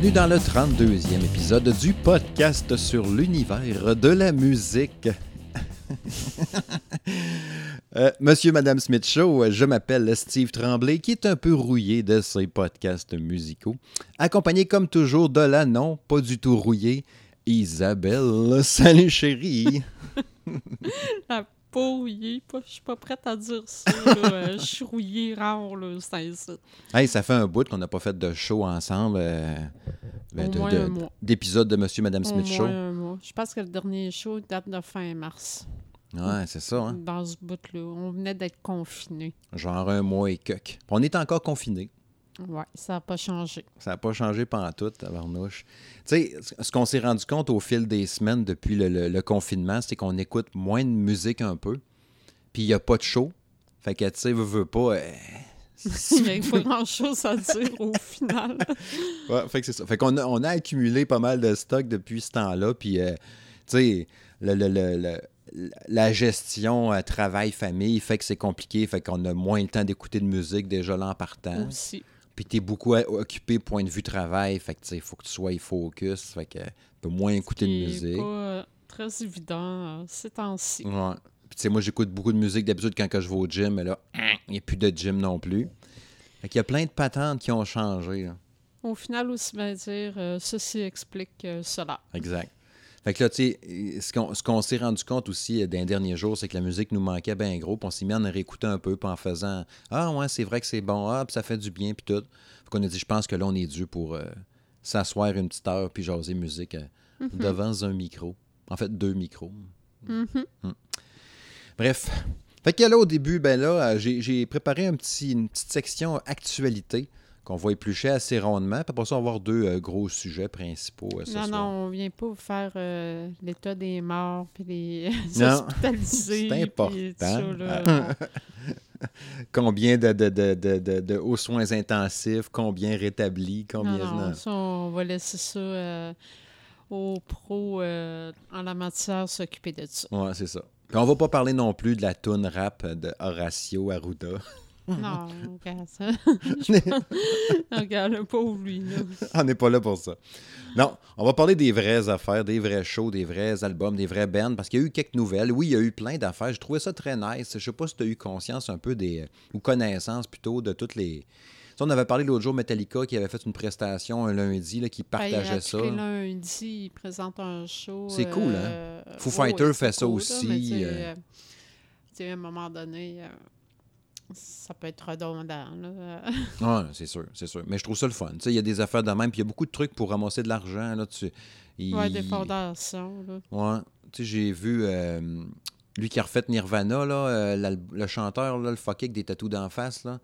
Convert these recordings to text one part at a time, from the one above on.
Bienvenue dans le 32e épisode du podcast sur l'univers de la musique. Euh, Monsieur, Madame Smith Show, je m'appelle Steve Tremblay, qui est un peu rouillé de ses podcasts musicaux, accompagné comme toujours de la non, pas du tout rouillée, Isabelle. Salut chérie! La pas rouillée, pas- je suis pas prête à dire ça. là. Euh, Je suis rouillée rare, là, c'est ça. Hey, ça fait un bout qu'on n'a pas fait de show ensemble, euh, ben, de- de- d'épisode de Monsieur, Madame Au Smith moins Show. un mois. Je pense que le dernier show date de fin mars. Ouais, c'est ça, hein? Dans ce bout-là. On venait d'être confinés. Genre un mois et quelques. On est encore confinés. Ouais, ça n'a pas changé. Ça n'a pas changé pendant tout, tabarnouche. Tu sais, ce- qu'on s'est rendu compte au fil des semaines depuis le, le- le confinement, c'est qu'on écoute moins de musique un peu. Puis il n'y a pas de show. Fait que, tu sais, veux, veux pas. euh, Il n'y a pas grand-chose à dire au final. Ouais, fait que c'est ça. Fait qu'on a, on a accumulé pas mal de stock depuis ce temps-là. Puis, euh, tu sais, le, le- le- le- la gestion euh, travail-famille fait que c'est compliqué. Fait qu'on a moins le temps d'écouter de musique déjà là en partant. Aussi. Puis t'es beaucoup occupé point de vue travail. Fait que, tu sais, il faut que tu sois focus. Fait que tu peux moins écouter de musique. pas euh, très évident euh, ces temps-ci. Ouais. Puis, tu sais, moi, j'écoute beaucoup de musique d'habitude quand que je vais au gym, mais là, il n'y a plus de gym non plus. Fait qu'il y a plein de patentes qui ont changé. là. Au final, aussi bien dire, euh, ceci explique euh, cela. Exact. Fait que là, tu sais, ce qu'on, ce qu'on s'est rendu compte aussi euh, dans les derniers jours, c'est que la musique nous manquait bien gros. Puis on s'est mis à en réécouter un peu, puis en faisant Ah, ouais, c'est vrai que c'est bon, ah, puis ça fait du bien, puis tout. Fait qu'on a dit, je pense que là, on est dû pour euh, s'asseoir une petite heure, puis jaser musique euh, devant un micro. En fait, deux micros. Mhm. Bref. Fait que là, au début, ben là, euh, j'ai, j'ai préparé un petit, une petite section actualité qu'on va éplucher assez rondement. Puis après ça, on va avoir deux euh, gros sujets principaux euh, ce Non, soir. non, on vient pas vous faire euh, l'état des morts puis les Non. hospitalisés. C'est important. là. Combien de, de, de, de, hauts soins intensifs, combien rétablis, combien... non, non. ça, on va laisser ça euh, aux pros en la matière s'occuper de ça. Ouais, c'est ça. Puis on va pas parler non plus de la toune rap de Horacio Arruda. non, regarde ça. regarde le pauvre lui. Là. on n'est pas là pour ça. Non, on va parler des vraies affaires, des vrais shows, des vrais albums, des vrais bands, parce qu'il y a eu quelques nouvelles. Oui, il y a eu plein d'affaires. Je trouvais ça très nice. Je sais pas si tu as eu conscience un peu des... ou connaissance plutôt de toutes les... Ça, on avait parlé l'autre jour Metallica qui avait fait une prestation un lundi, là, qui Ben, partageait à ça. lundis, il présente un show. C'est cool, hein? euh, Foo ouais, Fighter ouais, fait ça cool, là, aussi, mais tu sais, euh. euh, à un moment donné, euh, ça peut être redondant. Là. Ouais, c'est sûr, c'est sûr. Mais je trouve ça le fun. Il y a des affaires de même, puis il y a beaucoup de trucs pour ramasser de l'argent. Là, tu... il- Ouais, des fondations. Là. Ouais. Tu sais, j'ai vu euh, lui qui a refait Nirvana, là, euh, le chanteur, là, le fucké avec des tatous d'en face. Là.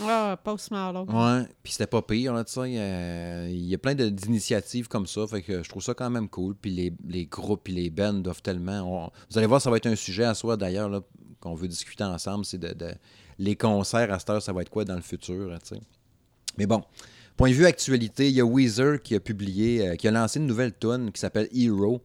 Ah, Post Malone. Ouais. Puis c'était pas pire, là, tu sais. euh, il y a plein d'initiatives comme ça. Fait que je trouve ça quand même cool. Puis les, les groupes et les bands doivent tellement. on- Vous allez voir, ça va être un sujet à soi d'ailleurs, là, qu'on veut discuter ensemble. C'est de, de- les concerts à cette heure, ça va être quoi dans le futur, tu sais. Mais bon. Point de vue actualité, il y a Weezer qui a publié, euh, qui a lancé une nouvelle tune qui s'appelle Hero.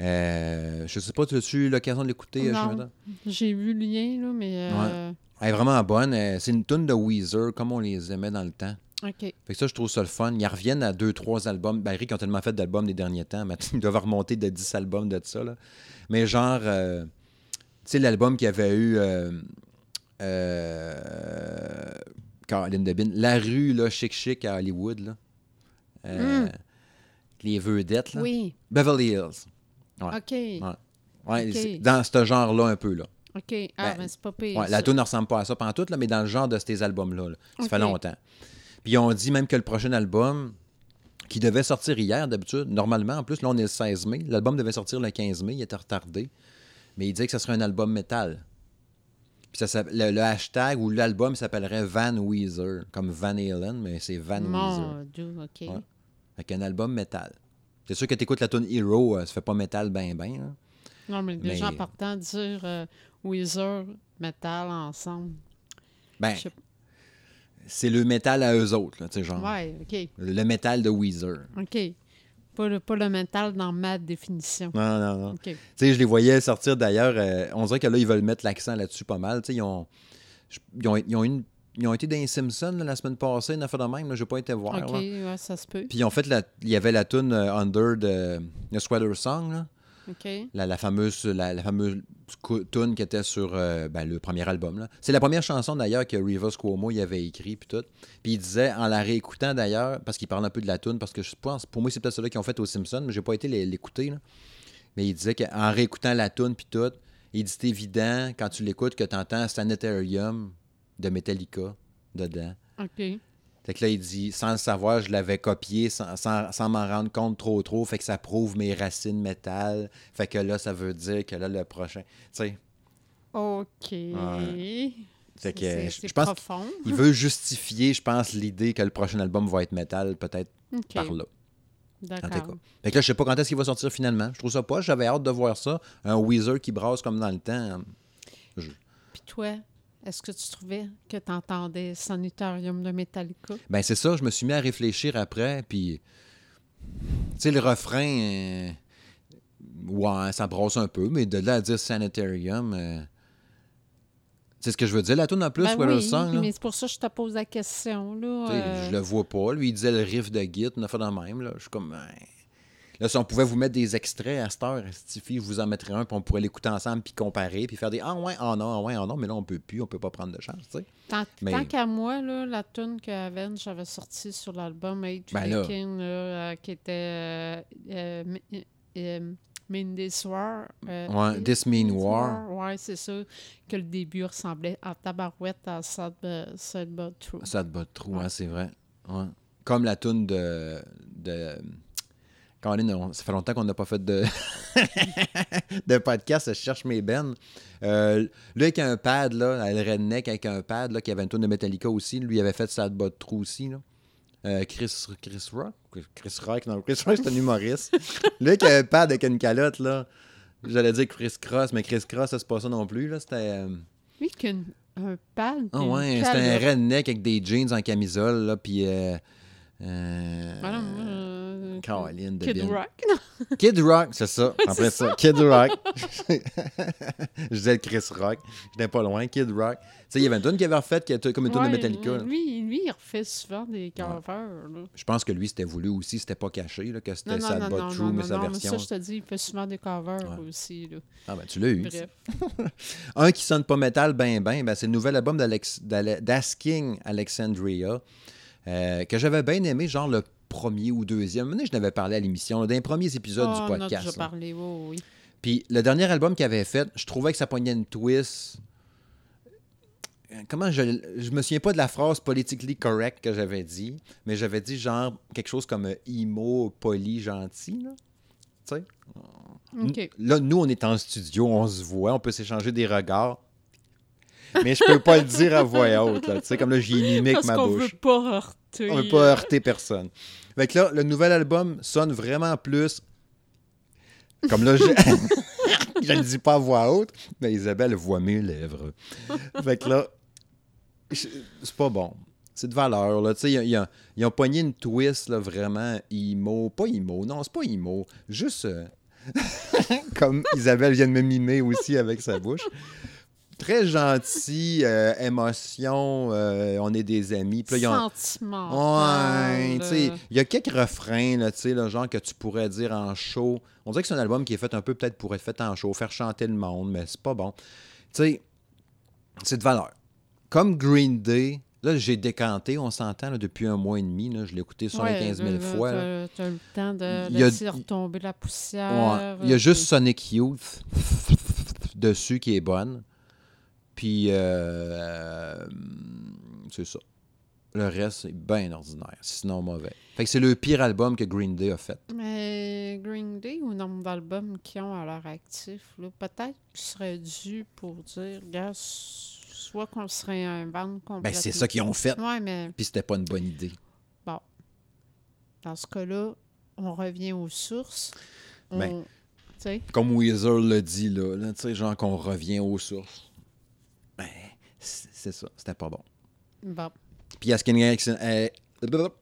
Euh, je sais pas, tu as eu l'occasion de l'écouter, euh? J'ai vu le lien, là, mais. euh, Elle est vraiment bonne. C'est une tune de Weezer, comme on les aimait dans le temps. OK. Fait que ça, je trouve ça le fun. Ils reviennent à deux, trois albums. Ben, Rick ont tellement fait d'albums les derniers temps. mais Ils doivent remonter de 10 albums de ça. Là. Mais genre, euh, tu sais, l'album qu'il y avait eu. Euh, euh, Caroline Debine. La rue, là, chic chic à Hollywood. Là. Euh, Mm. Les vedettes, là. Oui. Beverly Hills. Ouais. OK. Ouais, dans ce genre-là un peu. Là. OK. Ah, Ben, mais c'est pas pire. Ouais, la tune ne ressemble pas à ça tout là, mais dans le genre de ces albums-là. là. Ça fait longtemps. Puis on dit même que le prochain album, qui devait sortir hier d'habitude, normalement, en plus, là, on est le 16 mai. L'album devait sortir le 15 mai, il était retardé. Mais il disait que ce serait un album métal. Puis ça, le, le hashtag ou l'album s'appellerait Van Weezer, comme Van Halen, mais c'est Van Weezer. Mon Dieu, OK. Ouais. Avec un album métal. C'est sûr que tu écoutes la tune Hero, euh, ça fait pas métal ben ben. là. Non, mais déjà, Mais- en partant, dire euh, Weezer, Metal ensemble. Ben, c'est le métal à eux autres, là, tu sais, genre. Ouais, OK. Le métal de Weezer. OK. Pas le, pas le mental dans ma définition. Non, non, non. Tu sais, je les voyais sortir d'ailleurs. euh, on dirait que là, ils veulent mettre l'accent là-dessus pas mal. Tu sais, ils ont, ils ont, ils ont une- ils ont été dans les Simpsons là, la semaine passée, une affaire de même. Je n'ai pas été voir. OK, ouais, ça se peut. Puis ils ont fait la, il y avait la tune euh, Under de The Sweater Song, là. OK. La, la fameuse, la, la fameuse tune qui était sur euh, ben, le premier album. C'est la première chanson d'ailleurs que Rivers Cuomo il avait écrit puis tout. Puis il disait en la réécoutant d'ailleurs parce qu'il parle un peu de la tune parce que je pense pour moi c'est peut-être celle-là qu'ils ont fait aux Simpsons mais j'ai pas été les- l'écouter. Mais il disait qu'en réécoutant la tune puis tout, il dit c'est évident quand tu l'écoutes que tu entends Sanitarium de Metallica dedans. OK. Fait que là, il dit, sans le savoir, je l'avais copié sans, sans- sans m'en rendre compte trop trop. Fait que ça prouve mes racines métal. Fait que là, ça veut dire que là, le prochain. Tu sais, OK. Fait que, C'est- je- pense profond. il veut justifier, je pense, l'idée que le prochain album va être métal, peut-être par là. D'accord. Fait que là, je sais pas quand est-ce qu'il va sortir finalement. Je trouve ça pas. J'avais hâte de voir ça. Un Weezer qui brasse comme dans le temps. Puis toi, est-ce que tu trouvais que tu entendais Sanitarium de Metallica? Ben, c'est ça. Je me suis mis à réfléchir après. Puis, tu sais, le refrain. euh, Ouais, ça brosse un peu, mais de là à dire Sanitarium. euh, C'est ce que je veux dire. La tune en plus, Ben oui, Song, là, mais c'est pour ça que je te pose la question. Là, euh, je le vois pas. Lui, il disait le riff de Git, une affaire de même. Là. Je suis comme. ben, Là, si on pouvait vous mettre des extraits à cette heure, Stifi, je vous en mettrais un, puis on pourrait l'écouter ensemble, puis comparer, puis faire des Ah ouais, ah non, ah ouais, ah non, mais là, on peut plus, on peut pas prendre de chance, tu sais. Tant, Mais- tant qu'à moi, là, la tune que Avenge avait sortie sur l'album Age Ben là. Making, là, euh, qui était euh, euh, euh, Mean This War. euh, Ouais, This Mean War. Ouais, c'est ça. Que le début ressemblait en tabarouette à Sad, Sad But True. Te bat trop, Ouais. hein, c'est vrai. Ouais. Comme la toune de. de... Caroline, on- ça fait longtemps qu'on n'a pas fait de, de podcast, je cherche mes bennes. Euh, lui, avec un pad, là, le redneck avec un pad, là, qui avait une toune de Metallica aussi, lui, il avait fait Sad But True aussi, là. Euh, Chris, Chris Rock? Chris Rock, non, Chris Rock, c'est un humoriste. lui, qui a un pad avec une calotte, là. J'allais dire Chris Cross, mais Chris Cross, ça, c'est pas ça non plus, là. C'était. euh, a une- un pad. ah ouais, c'était un redneck avec des jeans en camisole, là, puis... Euh, Ah euh, Caroline de Kid Bin. Rock. Kid Rock, c'est ça. Après c'est ça. Kid Rock. je disais Chris Rock. J'étais pas loin. Kid Rock. Tu sais, il y avait une tune qui avait refait qui était comme une tune de Ouais, Metallica. Lui, lui, il refait souvent des covers. Je pense que lui, c'était voulu aussi. C'était pas caché, là, que c'était Sad But True, mais sa non, mais version. ça, je te dis, il fait souvent des covers Ouais. aussi. Là. Ah, ben, tu l'as eu. Bref. Un qui sonne pas métal, ben, ben, ben c'est le nouvel album d'Asking Alexandria, euh, que j'avais bien aimé, genre le premier ou deuxième. Maintenant, je n'avais parlé à l'émission, les premiers épisodes Ah, du on en a podcast. parlé, oui, oui. Puis le dernier album qu'il avait fait, je trouvais que ça pognait une twist. Euh, Comment je. Je me souviens pas de la phrase politically correct que j'avais dit, mais j'avais dit genre quelque chose comme euh, emo, poli, gentil. Là. Tu sais? Là, nous, on est en studio, on se voit, on peut s'échanger des regards. Mais je peux pas le dire à voix haute. Tu sais, comme là, j'y mimique Parce ma qu'on bouche. veut pas heurter. On veut pas heurter personne. Fait que là, le nouvel album sonne vraiment plus. Comme là, je. je le dis pas à voix haute, mais Isabelle voit mes lèvres. Fait que là, c'est pas bon. C'est de valeur, là. Tu sais, ils, ils ont- ils ont pogné une twist, là, vraiment emo. Pas emo, non, c'est pas emo. Juste. euh, comme Isabelle vient de me mimer aussi avec sa bouche. Très gentil, euh, émotion, euh, on est des amis. Puis là, Sentiment. Ouais, sais, il y a quelques refrains, là, le genre que tu pourrais dire en show. On dirait que c'est un album qui est fait un peu peut-être pour être fait en show, faire chanter le monde, mais c'est pas bon. Tu sais, c'est de valeur. Comme Green Day, là, j'ai décanté, on s'entend, depuis un mois et demi, là, je l'ai écouté sur les 15 000 fois. Tu as le temps de laisser retomber la poussière. Ouais. Il y a juste Sonic Youth dessus qui est bonne. Puis, euh, c'est ça. Le reste, c'est bien ordinaire, sinon mauvais. Fait que c'est le pire album que Green Day a fait. Mais Green Day, au nombre d'albums qu'ils ont à leur actif, peut-être qu'ils seraient dû pour dire, gars, soit qu'on se réinvente complètement. Ben, c'est ça qu'ils ont fait. Ouais, mais Puis c'était pas une bonne idée. dans ce cas-là, on revient aux sources. On, Ben. Comme Weezer le dit, là, là, tu sais, genre qu'on revient aux sources. Ben, c'est ça. C'était pas bon. bon. Puis Asking, euh,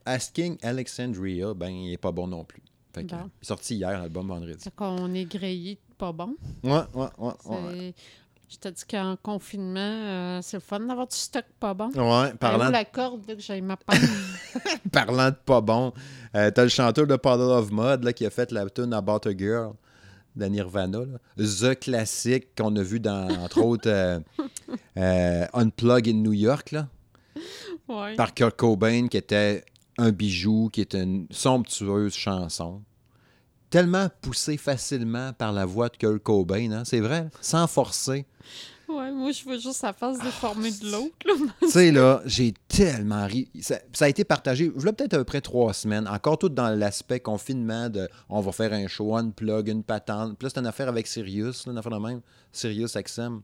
Asking Alexandria, ben, il est pas bon non plus. Fait que, Bon. Il est sorti hier, l'album vendredi. C'est qu'on est grillé de pas bon. Ouais, ouais, ouais. Je te dis qu'en confinement, euh, c'est le fun d'avoir du stock pas bon. Ouais, parlant, de, la corde là, que j'aille ma parlant de pas bon, euh, t'as le chanteur de Puddle of Mud là, qui a fait la tune About a Girl de Nirvana. là. The classique qu'on a vu dans, entre autres, euh, euh, Unplug in New York, là. ouais. par Kurt Cobain, qui était un bijou, qui était une somptueuse chanson. Tellement poussée facilement par la voix de Kurt Cobain, hein, c'est vrai, sans forcer. Ouais, moi, je veux juste la face déformée de l'autre. là. tu sais, là, j'ai tellement ri. Ça, ça a été partagé, là, peut-être à peu près trois semaines, encore tout dans l'aspect confinement de on va faire un show, une plug, une patente. Puis là, c'est une affaire avec Sirius, là, une affaire de même, Sirius XM.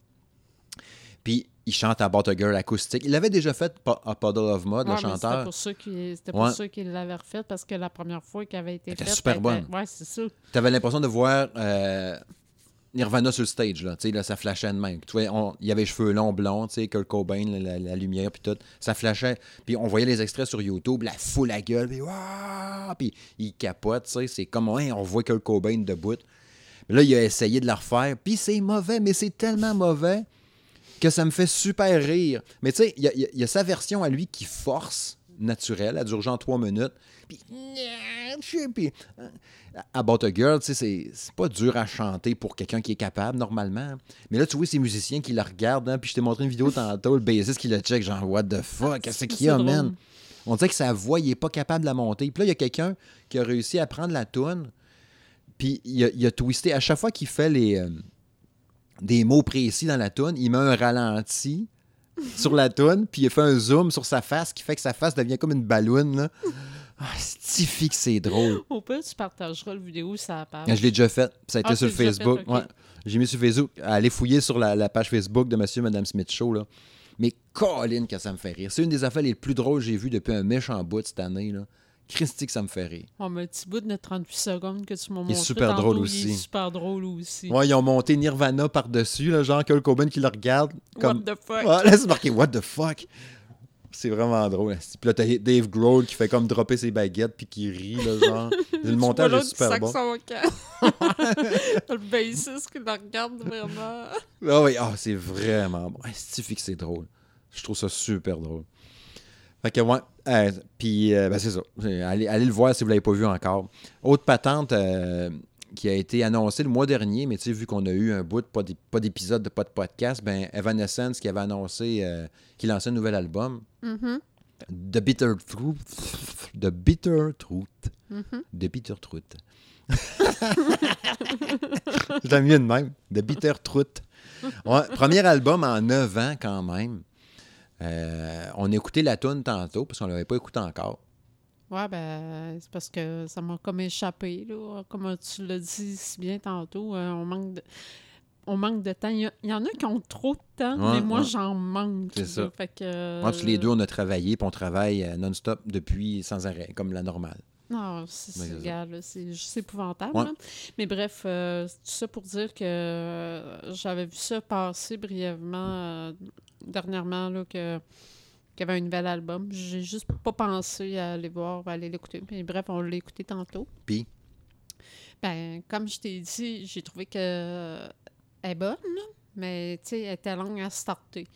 Puis il chante à About a Girl acoustique. Il l'avait déjà fait à Puddle of Mud, Ouais, le C'était chanteur. pour qu'il c'était pour Ouais. ça qu'il l'avait refait, parce que la première fois qu'elle avait été Elle était faite. super bonne. Ouais, c'est ça. Tu avais l'impression de voir euh, Nirvana sur le stage, là. Là, ça flashait de même. Tu vois, il y avait les cheveux longs, blonds, Kurt Cobain, la, lumière, puis tout. Ça flashait. Puis on voyait les extraits sur YouTube, la foule à gueule, puis! Puis il capote. C'est comme, on voit Kurt Cobain debout. Mais là, il a essayé de la refaire, puis c'est mauvais, mais c'est tellement mauvais que ça me fait super rire. Mais tu sais, il y a sa version à lui qui force, naturelle, elle dure genre trois minutes. Puis, puis About a Girl, tu sais, c'est- pas dur à chanter pour quelqu'un qui est capable, normalement. Mais là, tu vois ces musiciens qui la regardent, hein, puis je t'ai montré une vidéo tantôt, le bassiste qui le check, genre, what the fuck, qu'est-ce qu'il y a, man? On dirait que sa voix, il est pas capable de la monter. Puis là, il y a quelqu'un qui a réussi à prendre la toune, puis il a, il a twisté. À chaque fois qu'il fait les, euh, des mots précis dans la toune, il met un ralenti sur la toune, puis il fait un zoom sur sa face qui fait que sa face devient comme une balloune. Là. Ah, c'est drôle. Au pire, tu partageras la vidéo sur la page. Je l'ai déjà fait. Ça a été Ah, sur Facebook. Ouais. J'ai mis sur Facebook. Allez fouiller sur la, la page Facebook de Monsieur et Madame Smith Show. Là. Mais Colin, que ça me fait rire. C'est une des affaires les plus drôles que j'ai vues depuis un méchant bout cette année. Là. Christy, que ça me fait rire. On met un petit bout de 38 secondes que tu m'as Il est montré. super tantôt, drôle Il aussi. est super drôle aussi. Ouais, ils ont monté Nirvana par-dessus, là, genre Kurt Cobain qui le regarde. Comme... What the fuck? Ouais, là, c'est marqué What the fuck? C'est vraiment drôle. esti. Puis là, t'as Dave Grohl qui fait comme dropper ses baguettes puis qui rit, là, genre. Le montage est super bon. le bassiste qui le regarde vraiment. Ah oui, ah, c'est vraiment bon. C'est que c'est drôle. Je trouve ça super drôle. Fait que, ouais. Euh, puis, euh, ben, c'est ça. Allez, allez le voir si vous ne l'avez pas vu encore. Autre patente euh, qui a été annoncée le mois dernier, mais tu sais, vu qu'on a eu un bout de pas d'ép- pas d'épisode, de pas de podcast, ben, Evanescence qui avait annoncé qu'il lançait un nouvel album. Mhm, The Bitter Truth. The Bitter Truth. mhm. The Bitter Truth. Je l'aime mieux de même. The Bitter Truth. Ouais, premier album en 9 ans quand même. Euh, on a écouté la tune tantôt parce qu'on ne l'avait pas écouté encore. Ouais, ben, c'est parce que ça m'a comme échappé, là. Comme tu l'as dit si bien tantôt, euh, on manque de... On manque de temps. Il y, a- il y en a qui ont trop de temps, Ouais, mais moi, ouais. j'en manque. C'est ça. Fait que, Moi, tous les deux, on a travaillé puis on travaille euh, non-stop depuis sans arrêt, comme la normale. Non, c'est c'est c'est c'est juste épouvantable. Ouais. là. Mais bref, euh, tout ça pour dire que j'avais vu ça passer brièvement euh, dernièrement, là, que qu'il y avait un nouvel album. J'ai juste pas pensé à aller voir, à aller l'écouter. Mais bref, on l'a écouté tantôt. Puis, Ben, comme je t'ai dit, j'ai trouvé que euh, elle est bonne, mais tu sais, elle était longue à starter.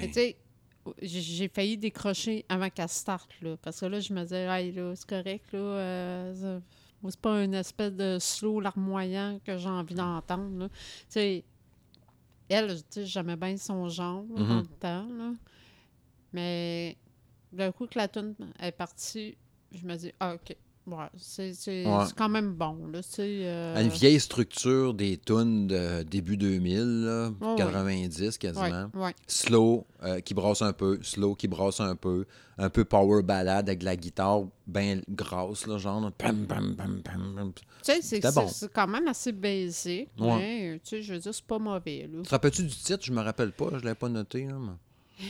Mais tu sais, j'ai failli décrocher avant qu'elle starte, là. Parce que là, je me disais, hey, là, c'est correct, là. euh, c'est pas une espèce de slow larmoyant que j'ai envie d'entendre. Tu sais, elle, tu sais, j'aimais bien son genre, là, dans Mhm. le temps, là. Mais d'un coup que la tune est partie, je me dis, ah, OK. Ouais, c'est Ouais. quand même bon, là, euh, une vieille structure des tunes de début 2000, là, ouais. 90 quasiment. ouais, ouais. Slow, euh, qui brasse un peu, slow, qui brasse un peu, un peu power ballade avec de la guitare bien grasse, là, genre. Pam, pam, pam, pam, pam. Tu sais, c'est bon. quand même assez Ouais. mais, tu sais, je veux dire, c'est pas mauvais, là. Te rappelles-tu du titre? Je me rappelle pas, je l'avais pas noté. Là, mais-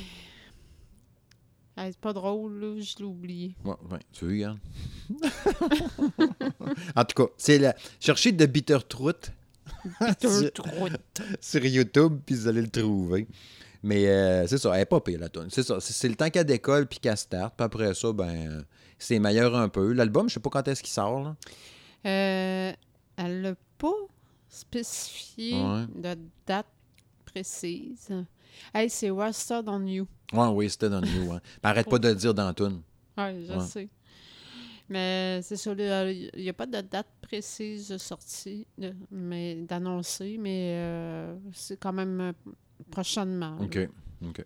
c'est pas drôle, là, je l'ai oublié. Ouais, ouais, tu veux, regarde. en tout cas, c'est la... Cherchez de Bitter Truth sur YouTube, puis vous allez le trouver. Mais euh, c'est ça, elle n'est pas pire, la tune. C'est ça, c'est le temps qu'elle décolle, puis qu'elle start. Puis après ça, ben, c'est meilleur un peu. L'album, je sais pas quand est-ce qu'il sort, là. Euh, elle n'a pas spécifié de date précise. Hey, c'est Wasted on You? Ouais, Wasted on You. Hein. Arrête pas de le dire dans tune. Oui, je sais. Mais c'est sûr, il n'y a pas de date précise de sortie, mais d'annoncer, mais euh, c'est quand même euh, prochainement. OK. OK.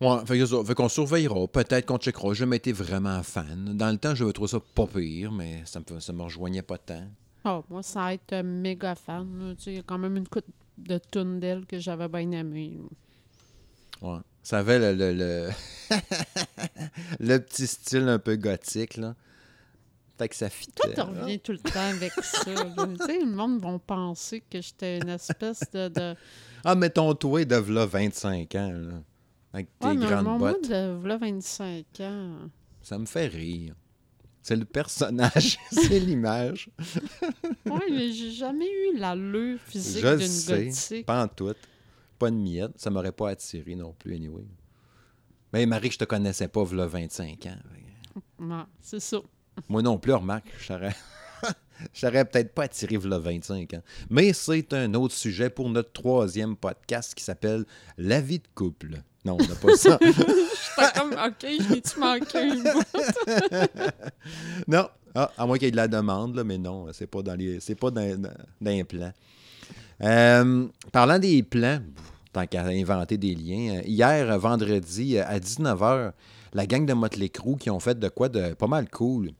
Ouais, fait, fait qu'on surveillera. Peut-être qu'on checkera. Je été vraiment fan. Dans le temps, je trouvé ça pas pire, mais ça me, ça me rejoignait pas tant. Oh, moi, ça a été méga fan. Il y a quand même une coupe de tunes d'elle que j'avais bien aimé. Ouais. Ça avait le, le, le... le, petit style un peu gothique, là. Fait que ça fit. Toi, tu reviens tout le temps avec ça. tu sais, le monde va penser que j'étais une espèce de, de... Ah, mettons toi de là 25 ans, là. Avec tes ouais, grandes bottes. de là 25 ans. Ça me fait rire. C'est le personnage, c'est l'image. oui, mais j'ai jamais eu l'allure physique d'une gothique. Pas en tout. Pas de miette. Ça m'aurait pas attiré non plus, anyway. Mais Marie, je te connaissais pas, v'là 25 ans. Non, c'est ça. Moi non plus, remarque, je serais. Peut-être pas attiré v'là 25 ans. Mais c'est un autre sujet pour notre troisième podcast qui s'appelle La vie de couple. Non, on n'a pas ça. J'étais comme, OK, j'ai-tu manqué Non, ah, à moins qu'il y ait de la demande, là, mais non, c'est pas dans les c'est pas dans, dans, plans. Euh, parlant des plans, tant qu'à inventer des liens, euh, hier, vendredi, euh, à 19h, la gang de Motley Crue qui ont fait de quoi de pas mal cool.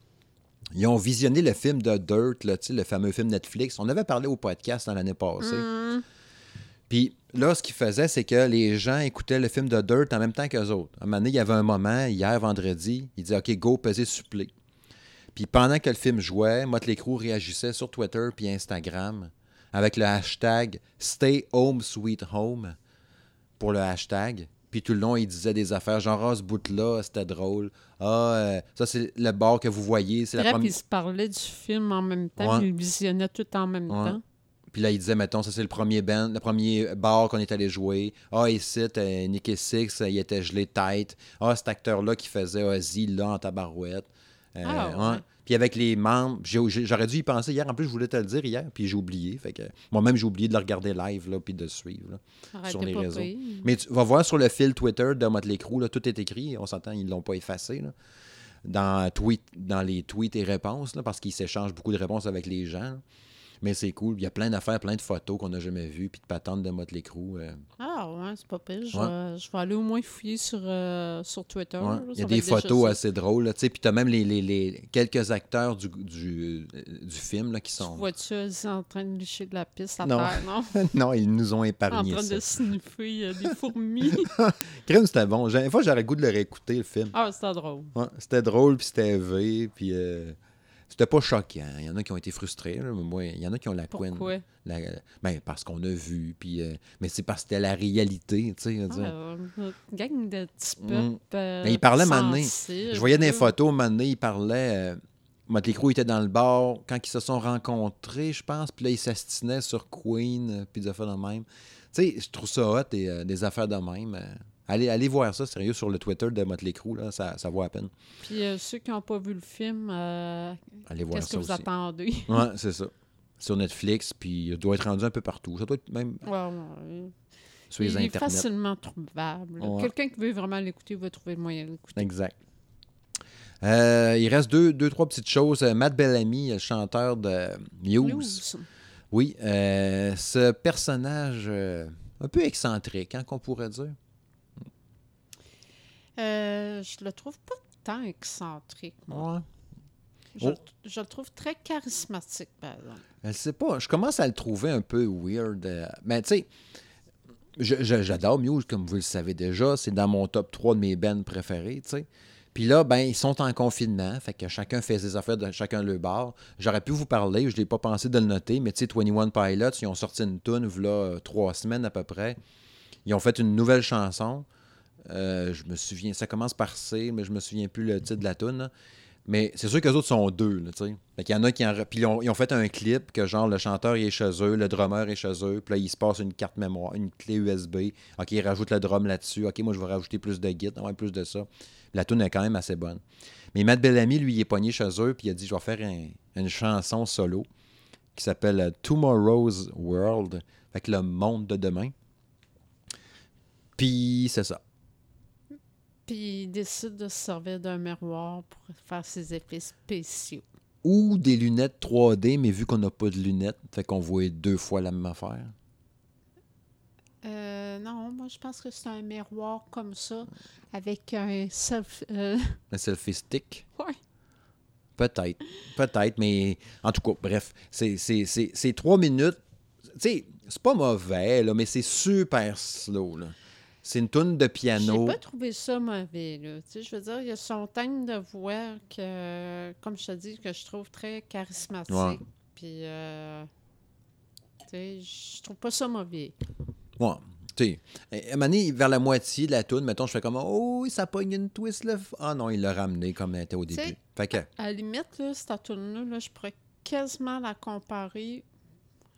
Ils ont visionné le film de Dirt, là, le fameux film Netflix. On avait parlé au podcast l'année passée. Mm. Puis là, ce qu'ils faisaient, c'est que les gens écoutaient le film de Dirt en même temps qu'eux autres. À un moment donné, il y avait un moment, hier, vendredi, il disait OK, go, pesez supplé. Puis pendant que le film jouait, Motley Crue réagissait sur Twitter puis Instagram avec le hashtag Stay Home Sweet Home pour le hashtag. Puis tout le long, il disait des affaires genre ah, ce bout-là, c'était drôle. Ah, euh, ça, c'est le bar que vous voyez. C'est la première. il se parlait du film en même temps, il visionnait tout en même temps. Puis là, il disait, mettons, ça c'est le premier band, le premier bar qu'on est allé jouer. Ah, ici, euh, Nicky Six, il était gelé tête. Ah, cet acteur-là qui faisait Ozzy, là, en tabarouette. Euh, ah, Puis avec les membres, j'aurais dû y penser hier. En plus, je voulais te le dire hier, puis j'ai oublié. Fait que moi-même, j'ai oublié de le regarder live, là, puis de le suivre sur les réseaux. Mais tu vas voir sur le fil Twitter de Motley Crue, là, tout est écrit. On s'entend, ils ne l'ont pas effacé. Dans, tweet, dans les tweets et réponses, parce qu'ils s'échangent beaucoup de réponses avec les gens. Mais c'est cool. Il y a plein d'affaires, plein de photos qu'on n'a jamais vues, puis de patentes de Motley Crue. Euh. Ah ouais, c'est pas pire. Je, vais, aller au moins fouiller sur, euh, sur Twitter. Il y a des photos assez drôles. Puis tu as même les, les, les, quelques acteurs du, du, du film là, qui sont... Tu vois-tu en train de licher de la piste à non. terre, non? non, ils nous ont épargné En train de sniffer euh, des fourmis. Crème, c'était bon. Une fois, j'aurais le goût de le réécouter, le film. Ah, c'était drôle. c'était drôle, puis c'était élevé, puis... C'était pas choquant. Il y en a qui ont été frustrés. mais moi, il y en a qui ont la Pourquoi? ben, parce qu'on a vu. Puis, euh, mais c'est parce que c'était la réalité. Tu sais, ah, gang de petits euh, il parlait maintenant. Je voyais des photos, maintenant, il parlait. Euh, Motley Crue était dans le bar quand ils se sont rencontrés, je pense. Puis là, ils s'astinaient sur Queen, puis des affaires de même. Tu sais, je trouve ça hot, et, des affaires de même. Allez, allez voir ça, sérieux, sur le Twitter de Motley Crue, là, ça, ça vaut à peine. Puis euh, ceux qui n'ont pas vu le film, euh, qu'est-ce que vous attendez? Oui, c'est ça. Sur Netflix, puis il doit être rendu un peu partout. Ça doit être même ouais, ouais. sur les il est facilement trouvable. Quelqu'un qui veut vraiment l'écouter va trouver le moyen d'écouter. Exact. Euh, il reste deux, deux, trois petites choses. Matt Bellamy, le chanteur de Muse. Oui, ce personnage un peu excentrique, hein, qu'on pourrait dire. Euh, je le trouve pas tant excentrique. Moi. Je, je, le trouve très charismatique, par exemple. Je sais pas. Je commence à le trouver un peu weird. Euh, mais tu sais, j'adore Muse, comme vous le savez déjà. C'est dans mon top 3 de mes bands préférés, tu sais. Puis là, ben, ils sont en confinement, fait que chacun fait ses affaires de chacun le bar. J'aurais pu vous parler, je n'ai pas pensé de le noter, mais tu sais, 21 Pilots, ils ont sorti une tune, là, trois semaines à peu près. Ils ont fait une nouvelle chanson. Euh, je me souviens, ça commence par C, mais je me souviens plus le titre de la tune. Mais c'est sûr que les autres sont deux, tu sais. Il y en a qui Puis ils ont, fait un clip que genre le chanteur est chez eux, le drummer est chez eux, puis là il se passe une carte mémoire, une clé USB. OK, il rajoute le drum là-dessus. OK, moi je vais rajouter plus de git, plus de ça. La tune est quand même assez bonne. Mais Matt Bellamy, lui, il est pogné chez eux, puis il a dit Je vais faire une chanson solo qui s'appelle Tomorrow's World, avec le monde de demain. Puis c'est ça. Puis il décide de se servir d'un miroir pour faire ses effets spéciaux. Ou des lunettes 3D, mais vu qu'on n'a pas de lunettes, fait qu'on voit deux fois la même affaire. Euh, non, moi je pense que c'est un miroir comme ça, avec un self. Euh, un selfie stick? Oui. Peut-être. Peut-être, mais en tout cas, bref, c'est trois minutes. Tu sais, c'est pas mauvais, là, mais c'est super slow. Là. C'est une toune de piano. J'ai pas trouvé ça mauvais. Là. Tu sais, je veux dire, il y a son thème de voix que, comme je te dis, que je trouve très charismatique. Puis, euh, tu sais, je trouve pas ça mauvais. Ouais. Tu sais, à vers la moitié de la toune, mettons, je fais comme Oh, ça pogne une twist là. Ah non, il l'a ramené comme elle était au début. Fait que... À la limite, là, cette toune-là, je pourrais quasiment la comparer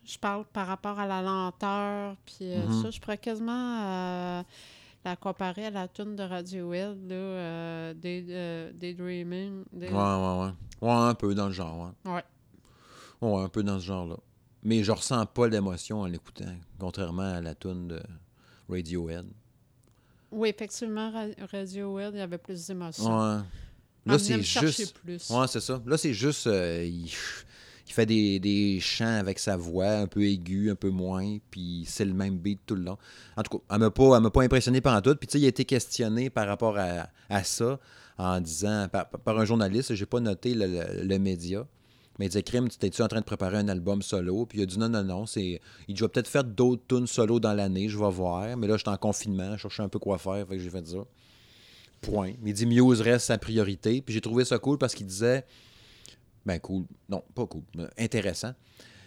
je parle par rapport à la lenteur, puis euh, mm-hmm. ça, je pourrais quasiment euh, la comparer à la tune de Radiohead, là, euh, Daydreaming. Ouais, ouais, ouais. Ouais, un peu dans le genre, ouais. Ouais. Ouais, un peu dans ce genre-là. Mais je ressens pas l'émotion en l'écoutant, contrairement à la tune de Radiohead. Oui, effectivement, Radiohead, il y avait plus d'émotion. Ouais. Là, c'est juste. Plus. Ouais, c'est ça. Là, c'est juste qui fait des, des, chants avec sa voix un peu aiguë, un peu moins, puis c'est le même beat tout le long. En tout cas, elle m'a pas, m'a pas impressionné pendant tout. Puis tu sais, il a été questionné par rapport à, à ça en disant, par, un journaliste, j'ai pas noté le, média, mais il disait, Crime, tu étais-tu en train de préparer un album solo? Puis il a dit, non, non, non, c'est, il doit peut-être faire d'autres tunes solo dans l'année, je vais voir. Mais là, j'étais en confinement, je cherchais un peu quoi faire, fait que j'ai fait ça. Point. Il dit, Muse reste sa priorité. Puis j'ai trouvé ça cool parce qu'il disait, ben cool. Non, pas cool. Intéressant.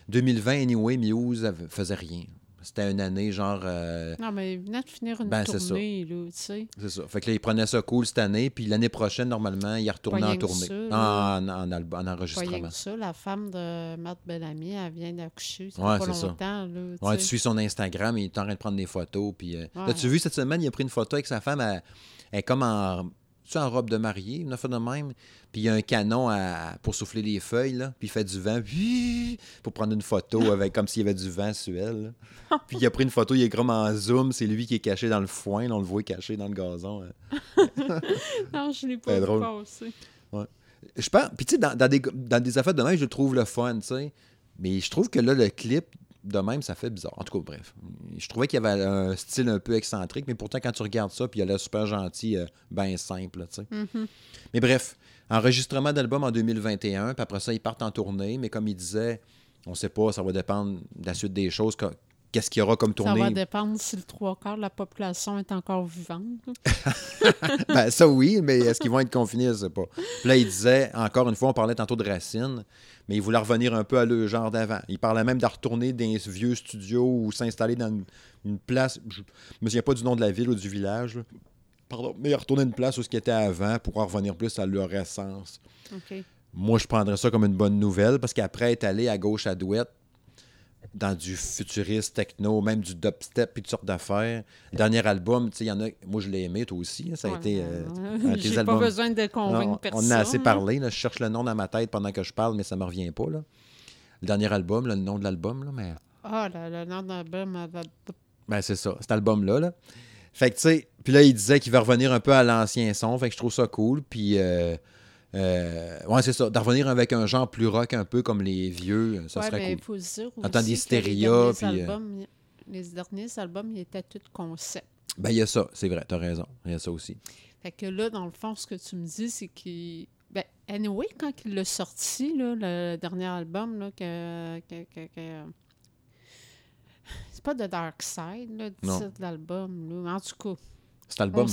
2020, anyway, Muse faisait rien. C'était une année genre. Euh, non, mais il venait de finir une ben, tournée, là, tu sais. C'est ça. Fait que là, il prenait ça cool cette année, puis l'année prochaine, normalement, il retournait en tournée. en, en, en, enregistrement. ça, la femme de Matt Bellamy, elle vient d'accoucher. Ouais, pas longtemps, ça. Là, ouais, tu suis son Instagram, il est en train de prendre des photos. Puis, euh, As-tu vu cette semaine, il a pris une photo avec sa femme, elle, elle est comme en en robe de mariée, une fait de même. Puis il y a un canon pour souffler les feuilles, là, puis il fait du vent, pour prendre une photo avec comme s'il y avait du vent sur elle. Puis il a pris une photo, il est comme en zoom, c'est lui qui est caché dans le foin, on le voit caché dans le gazon. Hein. non, je l'ai pas vu passer. Ouais. Je pense, puis tu sais, dans, des, dans des affaires de même, je trouve le fun, tu sais. Mais je trouve que là, le clip, de même, ça fait bizarre. En tout cas, bref. Je trouvais qu'il y avait un style un peu excentrique, mais pourtant, quand tu regardes ça, puis il a l'air super gentil, euh, bien simple, tu sais. Mm-hmm. Mais bref, enregistrement d'album en 2021, puis après ça, ils partent en tournée, mais comme il disait, on sait pas, ça va dépendre de la suite des choses, qu'est-ce qu'il y aura comme tournée. Ça va dépendre si le trois quarts de la population est encore vivante. ben, ça oui, mais est-ce qu'ils vont être confinés, je ne sais pas. Puis là, il disait, encore une fois, on parlait tantôt de Racine, mais il voulait revenir un peu à le genre d'avant. Il parlait même de retourner dans un vieux studio ou s'installer dans une, place, je ne me souviens pas du nom de la ville ou du village, Pardon, mais retourner une place où ce qui était avant pour revenir plus à leur essence. Moi, je prendrais ça comme une bonne nouvelle parce qu'après être allé à gauche à douette, dans du futuriste, techno, même du dubstep, puis toutes sortes d'affaires. Dernier album, tu sais, il y en a. Moi, je l'ai aimé, toi aussi. Hein, ça a été. Euh, J'ai pas besoin de convaincre personne. On a assez parlé. Là, je cherche le nom dans ma tête pendant que je parle, mais ça me revient pas. Là. Le dernier album, le nom de l'album, là, mais. Ah, le, nom de l'album. Ben, c'est ça. Cet album-là, là. Fait que, tu sais, puis là, il disait qu'il va revenir un peu à l'ancien son. Fait que je trouve ça cool. Puis. Euh, euh, ouais, c'est ça. D'en revenir avec un genre plus rock un peu comme les vieux, ça serait ben, cool. Faut dire des stéréos. Les, euh, albums, les derniers albums, ils étaient tous concept. Ben, il y a ça, c'est vrai, t'as raison. Il y a ça aussi. Fait que là, dans le fond, ce que tu me dis, c'est qu'il. Ben, anyway, quand il l'a sorti, là, le dernier album, là, que. que, que, C'est pas de Dark Side, là, le titre de l'album. En tout cas. Cet album.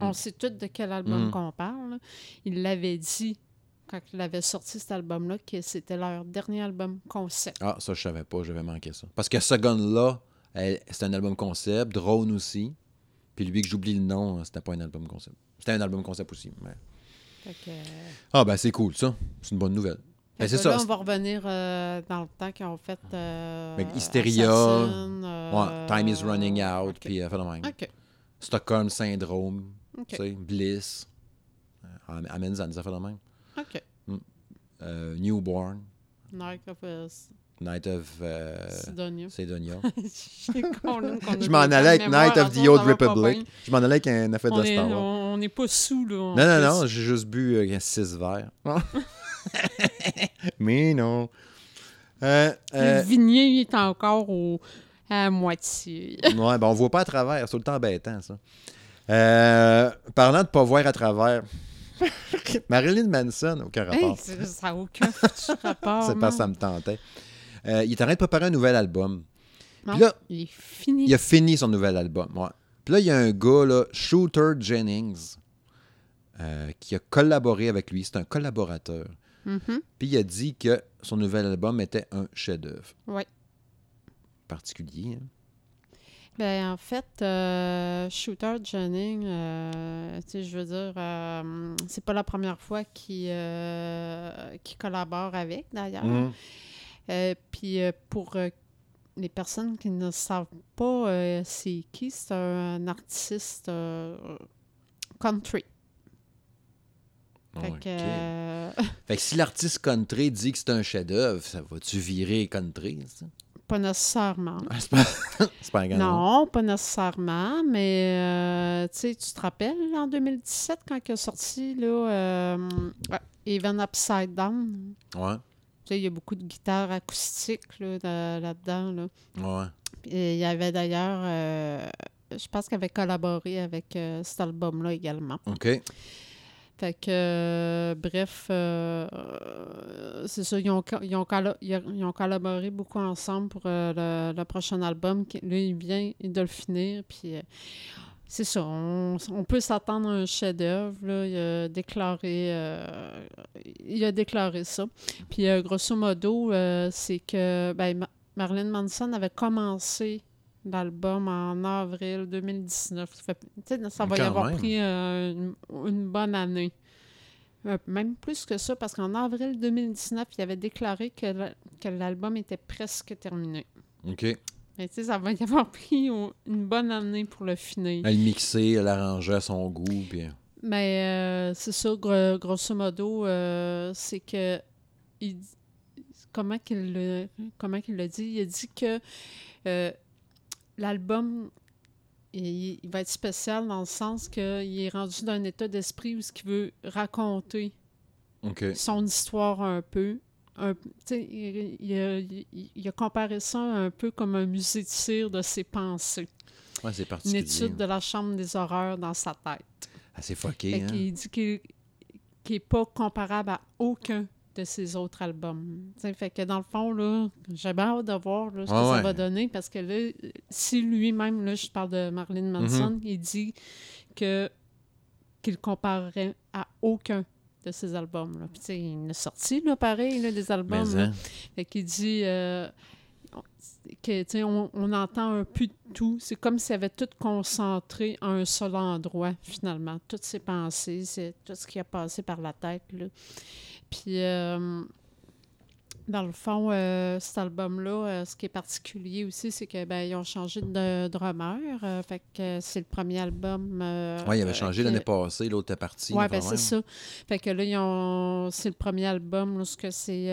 On sait tout de quel album mm. qu'on parle. Il l'avait dit quand il avait sorti cet album-là que c'était leur dernier album concept. Ah, ça, je savais pas, j'avais manqué ça. Parce que ce gun-là, c'est un album concept, Drone aussi. Puis lui, que j'oublie le nom, c'était pas un album concept. C'était un album concept aussi. mais- que, euh, Ah, ben c'est cool, ça. C'est une bonne nouvelle. Ben, c'est là, ça. on va revenir euh, dans le temps qu'ils ont fait. Euh, Avec Hysteria, Assassin, euh, Ouais, Time is running out, puis euh, fait même. Stockholm Syndrome, Bliss, euh, Am- Amenza, des affaires de même. OK. Euh, Newborn, Night of uh, Night of euh, Sidonia. Sidonia. Je m'en allais avec Night of the Old Republic. Je m'en allais avec un affaire de Star Wars. on n'est pas sous, là. Non, non, non, j'ai juste bu euh, six verres. Mais non. Euh, Le euh, vignier est encore au, à moitié. ouais, ben on voit pas à travers, c'est tout le temps embêtant, ça. Euh, parlant de pas voir à travers, Marilyn Manson, aucun rapport. Hey, ça n'a aucun rapport. c'est parce que ça me tentait. Euh, il est en train de préparer un nouvel album. Non, Puis là, il est fini. il a fini son nouvel album. ouais. Puis là, il y a un gars, là, Shooter Jennings, euh, qui a collaboré avec lui. C'est un collaborateur. Mhm. Puis il a dit que son nouvel album était un chef-d'œuvre. Ouais. Particulier. hein. Ben, en fait, euh, Shooter Jennings, euh, je veux dire, euh, c'est pas la première fois qu'il collabore avec, d'ailleurs. Mhm. Puis pour les personnes qui ne savent pas c'est qui, c'est un, artiste country. Fait que, Fait que si l'artiste country dit que c'est un chef-d'œuvre, ça va-tu virer country? ça? Pas nécessairement. Ah, C'est pas, pas. Non, pas nécessairement, mais euh, tu te rappelles en 2017 quand il a sorti là, euh, ah, Even Upside Down? Ouais. Il y a beaucoup de guitares acoustiques là, de- là-dedans. Là, Ouais. Et il y avait d'ailleurs, euh, je pense qu'il avait collaboré avec cet album-là également. OK. Euh, bref, euh, euh, c'est ça, ils ont, ils, ont ils ont- collaboré beaucoup ensemble pour le, prochain album. Là, il vient de le finir, puis c'est ça, on, peut s'attendre à un chef-d'œuvre. Il a déclaré, il a déclaré ça. Puis, grosso modo, c'est que ben, Ma- Marilyn Manson avait commencé l'album en avril 2019. Ça, fait- ça va y avoir même. pris euh, une, une bonne année. Euh, même plus que ça, parce qu'en avril 2019, il avait déclaré que la- que l'album était presque terminé. OK. Mais tu sais, ça va y avoir pris une bonne année pour le finir. Elle le mixer, elle l'arranger à son goût. Puis... Mais euh, c'est ça, gro- grosso modo, euh, c'est que. Il, comment qu'il le, comment qu'il l'a dit? Il a dit que l'album, il, il va être spécial dans le sens qu'il est rendu dans un état d'esprit où ce qu'il veut raconter son histoire un peu. Un- il, il a, il- il a comparé ça un peu comme un musée de cire de ses pensées. Ouais, c'est Une étude de la chambre des horreurs dans sa tête. Assez fucké, Fait hein? dit qu'il n'est pas comparable à aucun de ses autres albums. T'sais, fait que dans le fond, là, j'ai bien hâte de voir là, ce que Ouais, ça va donner parce que là, si lui-même, là, je parle de Marilyn Manson, Mhm. il dit que qu'il comparerait à aucun de ses albums. Là. Puis, il a sorti, là, pareil, là, des albums. Mais, là. hein? Fait qu'il dit euh, que, on, on entend un peu de tout. C'est comme s'il avait tout concentré à un seul endroit, finalement. Toutes ses pensées, c'est tout ce qui a passé par la tête, là. Puis, euh, dans le fond, euh, cet album-là, euh, ce qui est particulier aussi, c'est que ben, ils ont changé de drummer. euh, fait que c'est le premier album. Ouais, il avait changé l'année passée, l'autre est parti. Là, ben c'est ça. Fait que là, ils ont... c'est le premier album, là, que c'est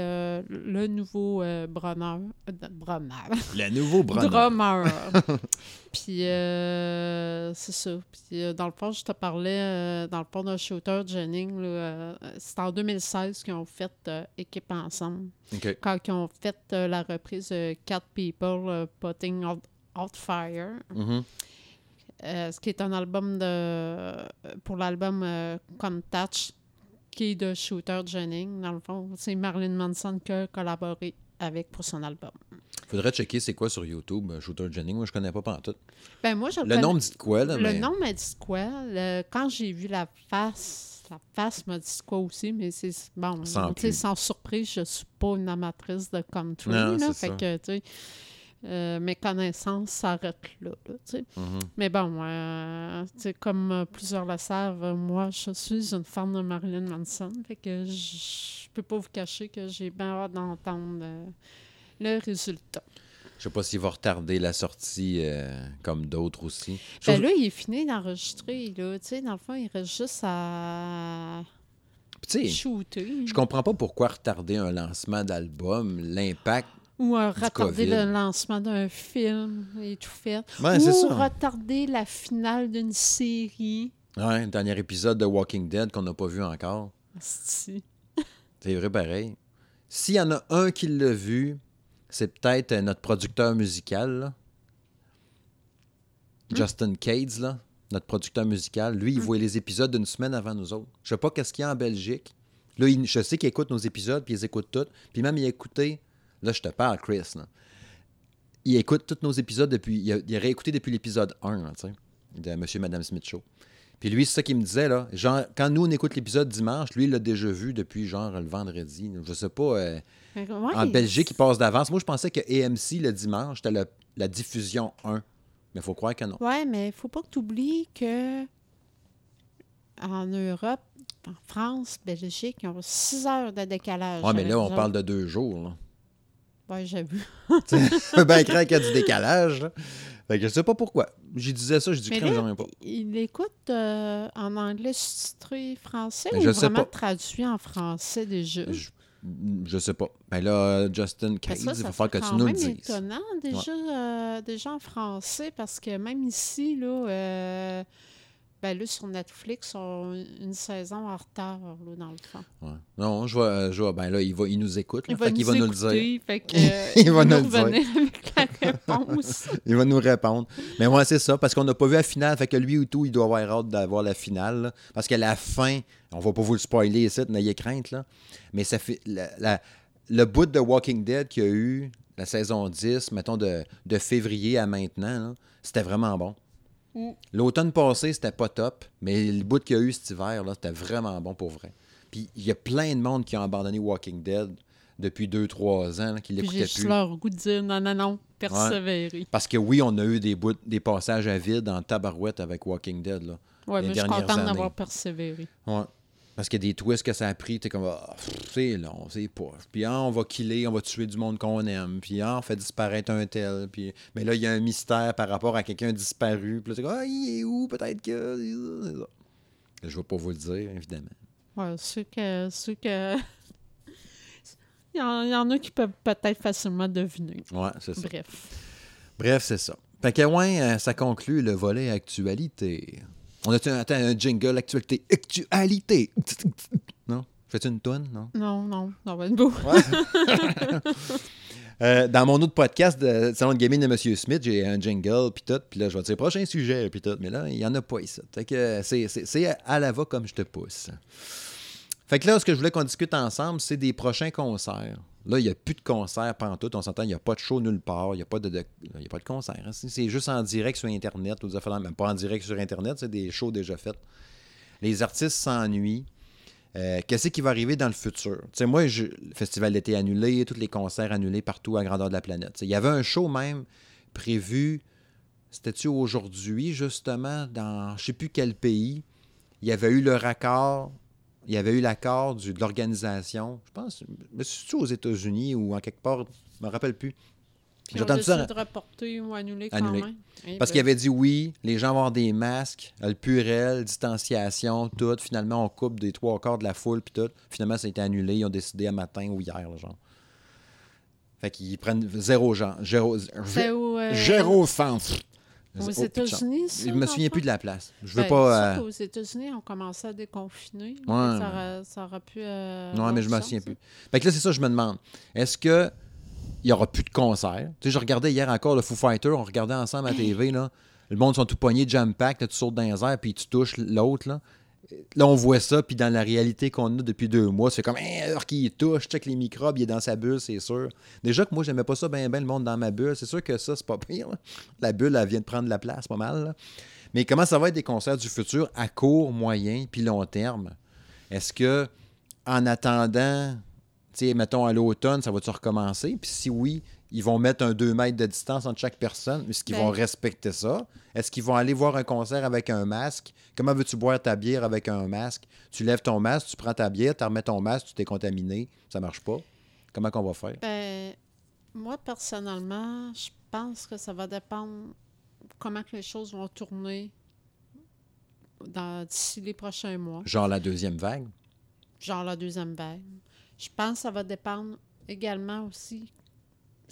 le nouveau Brunner. euh, Brunner. Le nouveau Brunner. Drummer. Puis euh, c'est ça. Puis euh, dans le fond, je te parlais, euh, dans le fond d'un shooter Jennings, c'est en 2016 qu'ils ont fait équipe ensemble. OK. Quand ils ont fait euh, la reprise de Cat People euh, Putting Out, Out Fire. Mhm. Euh, ce qui est un album de pour l'album euh, Touch qui est de Shooter Jennings. Dans le fond, c'est Marilyn Manson qui a collaboré avec pour son album. Faudrait checker c'est quoi sur YouTube, euh, Shooter Jennings. Moi, je connais pas pantoute. Ben moi, je Le nom me dit de quoi, là? Le mais... nom m'a dit quoi? Le- quand j'ai vu la face, la face m'a dit quoi aussi, mais c'est bon. Sans tu sais, plus. sans surprise, je suis pas une amatrice de country. Non, là, c'est fait ça. que, tu sais, euh, mes connaissances s'arrêtent là. là, tu sais. Mhm. Mais bon, euh, tu sais, comme euh, plusieurs le savent, moi, je suis une fan de Marilyn Manson. Fait que je peux pas vous cacher que j'ai bien hâte d'entendre le résultat. Je sais pas s'il va retarder la sortie euh, comme d'autres aussi. Ben là, il est fini d'enregistrer. là. Tu sais, dans le fond, il reste juste à shooter. je comprends pas pourquoi retarder un lancement d'album, l'impact. Ou retarder COVID. le lancement d'un film et tout fait. Ouais, Ou ça. retarder la finale d'une série. Ouais, dernier épisode de Walking Dead qu'on n'a pas vu encore. C'est vrai pareil. S'il y en a un qui l'a vu, c'est peut-être euh, notre producteur musical, là. Hmm. Justin Cades, là, notre producteur musical. Lui, il voit les épisodes d'une semaine avant nous autres. Je sais pas qu'est-ce qu'il y a en Belgique. Là, il- je sais qu'il écoute nos épisodes, puis il les écoute tous. Puis même, il a écouté... Là, je te parle, Chris, là. Il écoute tous nos épisodes depuis... Il a, il a réécouté depuis l'épisode 1, là, tu sais, de Monsieur et Madame Smith Show. Puis lui, c'est ça qu'il me disait, là. Genre, quand nous, on écoute l'épisode dimanche, lui, il l'a déjà vu depuis, genre, le vendredi. Je sais pas... euh, ouais, en Belgique, il passe d'avance. Moi, je pensais que AMC, le dimanche, c'était la diffusion 1. Mais il faut croire que non. Ouais, mais il faut pas que tu oublies que en Europe, en France, Belgique, ils ont 6 heures de décalage. Ouais, mais là, on parle de deux jours. Là. Ouais, j'ai vu. ben, craint qu'il y a du décalage. là. Fait que je sais pas pourquoi. J'y disais ça, j'ai dit Mais craint, là, j'en ai pas. Il écoute euh, en anglais sous-titré français Mais ou je sais vraiment pas. traduit en français déjà? Je, je sais pas. Ben là, Justin Parce Case, il va falloir que tu nous le dises. étonnant déjà, euh, déjà en français parce que même ici, là, euh, ben là, sur Netflix, on une saison en retard, là, dans le fond. Ouais. Non, je vois, je vois. Ben là, il, va, il nous écoute. là. Il va fait nous qu'il va nous le dire. écouter, fait que, euh, Il va nous le revenir avec la réponse. Il va nous répondre. Mais moi, c'est ça, parce qu'on n'a pas vu la finale. Fait que lui ou tout, il doit avoir hâte d'avoir la finale. là. Parce que la fin, on va pas vous le spoiler ici, n'ayez crainte, là. Mais ça fait. la- la- le bout de Walking Dead qu'il y a eu, la saison 10, mettons de, de février à maintenant, c'était vraiment bon. Mm. L'automne passé, c'était pas top, mais le bout qu'il y a eu cet hiver, là, c'était vraiment bon pour vrai. Puis il y a plein de monde qui a abandonné Walking Dead depuis 2-3 ans, là, qui j'ai plus. leur goût de dire non, non, non, persévérer. Parce que oui, on a eu des, bouts, des passages à vide en tabarouette avec Walking Dead. Là. Ouais, les mais je suis contente d'avoir persévéré. Ouais. Parce qu'il y a des twists que ça a pris, t'es comme, ah, c'est long, c'est pas. Puis ah, on va killer, on va tuer du monde qu'on aime. Puis ah, on fait disparaître un tel. Puis, mais là, il y a un mystère par rapport à quelqu'un disparu. Puis là, t'es comme, ah, il est où? Peut-être que? c'est. Je vais pas vous le dire, évidemment. Ouais, ceux que. Ceux que... il, y en, il y en a qui peuvent peut-être facilement deviner. Ouais, c'est ça. Bref. Bref, c'est ça. Fait que, ouais, euh, ça conclut le volet actualité. On a-tu un, un jingle actualité? Actualité! Non? Fais-tu une tonne? Non? Non, non, va être beau. Euh, dans mon autre podcast de Salon de Gaming de M. Smith, j'ai un jingle, puis tout. Puis là, je vais dire prochain sujet, puis tout. Mais là, il n'y en a pas ici. Fait que c'est à la va comme je te pousse. Fait que là, ce que je voulais qu'on discute ensemble, c'est des prochains concerts. Là, il n'y a plus de concerts pantoute. On s'entend, il n'y a pas de show nulle part. Il n'y a, pas de, de- a pas de concert. hein. C'est juste en direct sur Internet. ou même. pas en direct sur Internet, c'est des shows déjà faits. Les artistes s'ennuient. Euh, Qu'est-ce qui va arriver dans le futur? Tu sais, moi, le festival d'été annulé, tous les concerts annulés partout à grandeur de la planète. Il y avait un show même prévu, c'était-tu aujourd'hui, justement, dans je ne sais plus quel pays. Il y avait eu le raccord, il y avait eu l'accord de l'organisation, je pense, mais c'est-tu aux États-Unis ou en quelque part, je ne me rappelle plus. J'ai entendu ça. de reporter ou annuler quand même. Eh Parce ben, qu'il avait dit oui, les gens vont avoir des masques, le purel, distanciation, tout. Finalement, on coupe des trois quarts de la foule, puis tout. Finalement, ça a été annulé. Ils ont décidé à matin ou hier, là, genre. Fait qu'ils prennent zéro gens. Zéro, C'est euh, zéro sens. Aux Oh. États-Unis? Je me souviens plus de la place. Je veux Ben, pas. euh, qu'aux États-Unis, on commençait à déconfiner. Ouais, ça, aurait, ça aurait pu. euh, Non, avoir mais je me sens, souviens plus. Fait que là, c'est ça, je me demande. Est-ce que il y aura plus de concerts? Tu sais, je regardais hier encore le Foo Fighter, on regardait ensemble à la TV, là. Le monde sont tout poignés, jam pack, là, tu sautes dans les airs, puis tu touches l'autre, là. Là, on voit ça, puis dans la réalité qu'on a depuis deux mois, c'est comme, hein, alors qu'il touche, check les microbes, il est dans sa bulle, c'est sûr. Déjà que moi, j'aimais pas ça bien, bien, le monde dans ma bulle. C'est sûr que ça, c'est pas pire. La bulle, elle vient de prendre la place, pas mal. Mais comment ça va être des concerts du futur à court, moyen, puis long terme? Est-ce que, en attendant, tu sais, mettons à l'automne, ça va-tu recommencer? Puis si oui, ils vont mettre un 2 mètres de distance entre chaque personne. Est-ce qu'ils Ben- vont respecter ça? Est-ce qu'ils vont aller voir un concert avec un masque? Comment veux-tu boire ta bière avec un masque? Tu lèves ton masque, tu prends ta bière, tu remets ton masque, tu t'es contaminé. Ça marche pas. Comment qu'on va faire? Ben, moi, personnellement, je pense que ça va dépendre comment que les choses vont tourner dans- d'ici les prochains mois, Genre la deuxième vague? genre la deuxième vague. Je pense que ça va dépendre également aussi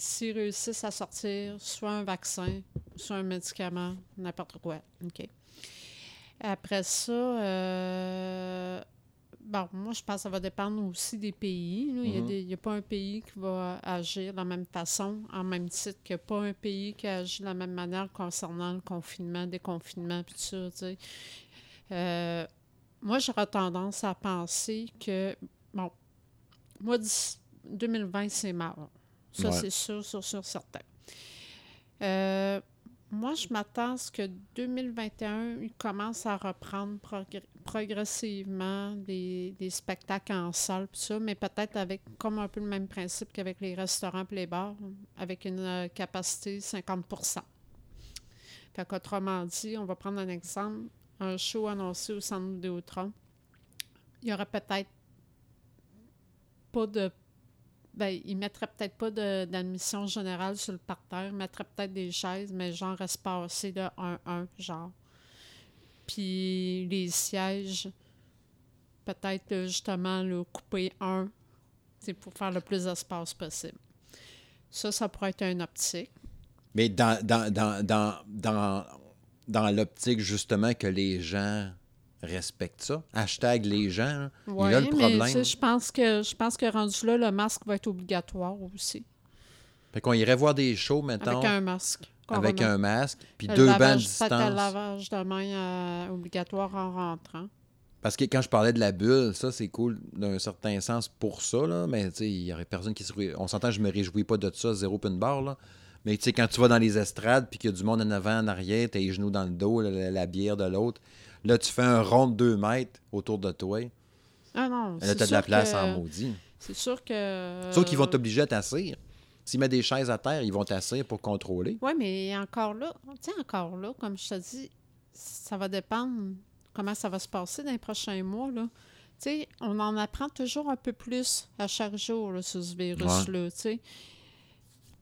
s'ils réussissent à sortir soit un vaccin, soit un médicament, n'importe quoi. OK? Après ça, euh, bon, moi, je pense que ça va dépendre aussi des pays. là. Il y a Mhm. n'y a, pas un pays qui va agir de la même façon, en même titre que pas un pays qui agit de la même manière concernant le confinement, déconfinement, puis tout ça, tu sais. Euh, moi, j'aurais tendance à penser que, bon, moi, d'ici 2020, c'est mort. Ça, Ouais. c'est sûr, sûr, sûr, certain. Euh, moi, je m'attends à ce que 2021, il commence à reprendre progr- progressivement des, des spectacles en salle, pis ça, mais peut-être avec comme un peu le même principe qu'avec les restaurants et les bars, avec une euh, capacité 50% Fait qu'autrement dit, on va prendre un exemple, un show annoncé au centre Vidéotron. Il y aurait peut-être pas de ben, ils mettraient peut-être pas d'admission générale sur le parterre, ils mettraient peut-être des chaises, mais genre espacées de 1-1, genre. Puis les sièges, peut-être justement le couper un, c'est pour faire le plus d'espace possible. Ça, ça pourrait être une optique. Mais dans, dans, dans, dans, dans l'optique, justement, que les gens respectent ça. Hashtag les gens. Il est là le problème. je pense que je pense que rendu là, le masque va être obligatoire aussi. Fait qu'on irait voir des shows, mettons, Avec un masque. avec un masque, puis Le deux bancs de distance. lavage de main euh, obligatoire en rentrant. Parce que quand je parlais de la bulle, ça, c'est cool d'un certain sens pour ça, là, mais tu sais, il y aurait personne qui se... On s'entend, je me réjouis pas de ça, zéro pin bar, là. Mais tu sais, quand tu vas dans les estrades, puis qu'il y a du monde en avant, en arrière, t'as les genoux dans le dos, la, la- la bière de l'autre, là, tu fais un rond de deux mètres autour de toi. Ah non, Là, c'est t'as de la place que- en maudit. C'est sûr que... Sauf qu'ils vont t'obliger à t'asseoir. S'ils mettent des chaises à terre, ils vont t'asseoir pour contrôler. Oui, mais encore là, tu sais, encore là, comme je te dis, ça va dépendre comment ça va se passer dans les prochains mois, là. Tu sais, on en apprend toujours un peu plus à chaque jour, là, sur ce virus-là, tu.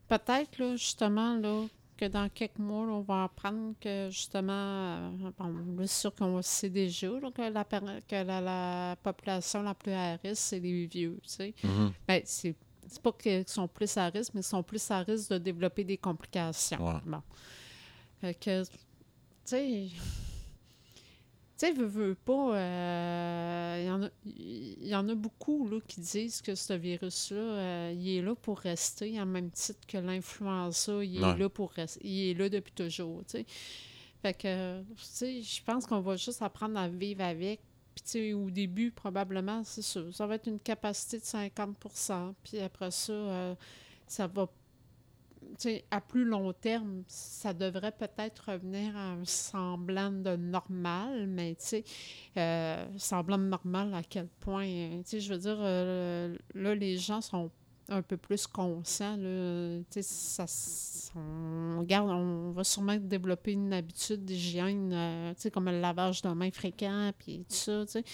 Peut-être, là, justement, là, que dans quelques mois, là, on va apprendre que, justement, euh, bon, là, c'est sûr qu'on sait déjà là, que, la, que la, la population la plus à risque, c'est les vieux, tu sais. Mhm. Ben, c'est c'est pas qu'ils sont plus à risque, mais ils sont plus à risque de développer des complications. Ouais. Bon. Fait que, tu sais, tu sais, veux, veux pas, euh, il y en a- y, en a beaucoup là, qui disent que ce virus-là, euh, il est là pour rester, en même titre que l'influenza, il est là pour rester, il est là depuis toujours, tu sais. Fait que, tu sais, je pense qu'on va juste apprendre à vivre avec. Puis, tu sais, au début, probablement, c'est sûr, ça va être une capacité de 50 Puis après ça, euh, ça va, à plus long terme, ça devrait peut-être revenir à un semblant de normal, mais tu sais, euh, semblant de normal à quel point, euh, tu sais, je veux dire, euh, là, les gens sont un peu plus conscients, ça, on, regarde, on va sûrement développer une habitude d'hygiène, tu sais, comme le lavage de mains fréquent, puis tout ça, tu sais.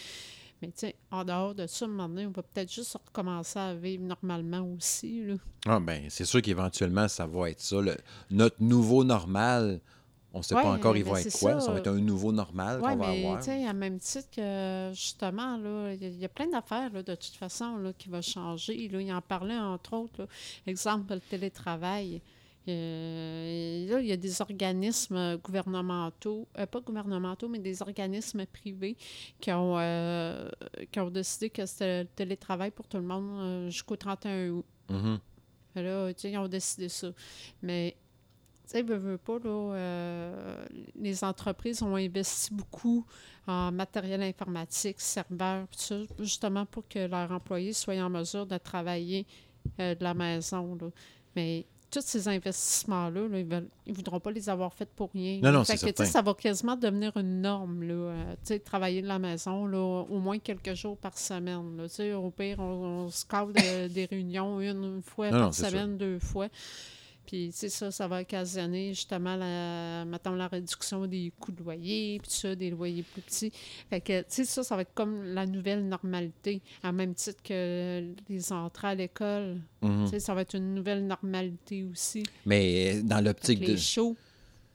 Mais tu sais, en dehors de ça, à un moment donné, on va peut-être juste recommencer à vivre normalement aussi, là. Ah ben, c'est sûr qu'éventuellement, ça va être ça. Le- notre nouveau normal, on ne sait pas Ouais, encore il mais va être quoi. Ça. ça. va être un nouveau normal Oui, qu'on va mais avoir. à même titre que justement, il y a- il y, a plein d'affaires de toute façon là, qui vont changer. Là, il en parlait entre autres. là. Exemple, le télétravail. Euh, là, il y a des organismes gouvernementaux, euh, pas gouvernementaux, mais des organismes privés qui ont, euh, qui ont décidé que c'était le télétravail pour tout le monde jusqu'au 31 août. Mhm. Là, tu sais, ils ont décidé ça. Mais, tu sais, veux, veux pas, là, les entreprises ont investi beaucoup en matériel informatique, serveurs, tout ça, justement pour que leurs employés soient en mesure de travailler de la maison. là. Mais tous ces investissements-là, là, ils ne voudront pas les avoir faits pour rien. Non, non, Fait c'est que, tu sais, certain. Ça va quasiment devenir une norme, là. euh, travailler de la maison, là, au moins quelques jours par semaine. Là. Au pire, on, on se cale de- des réunions une, fois Non, par semaine, deux fois. Puis, tu sais, ça, ça va occasionner justement, la, mettons, la réduction des coûts de loyer, puis ça, des loyers plus petits. Fait que, tu sais, ça, ça va être comme la nouvelle normalité, à même titre que les entrées à l'école. Mhm. Tu sais, ça va être une nouvelle normalité aussi. Mais euh, dans l'optique les de. shows,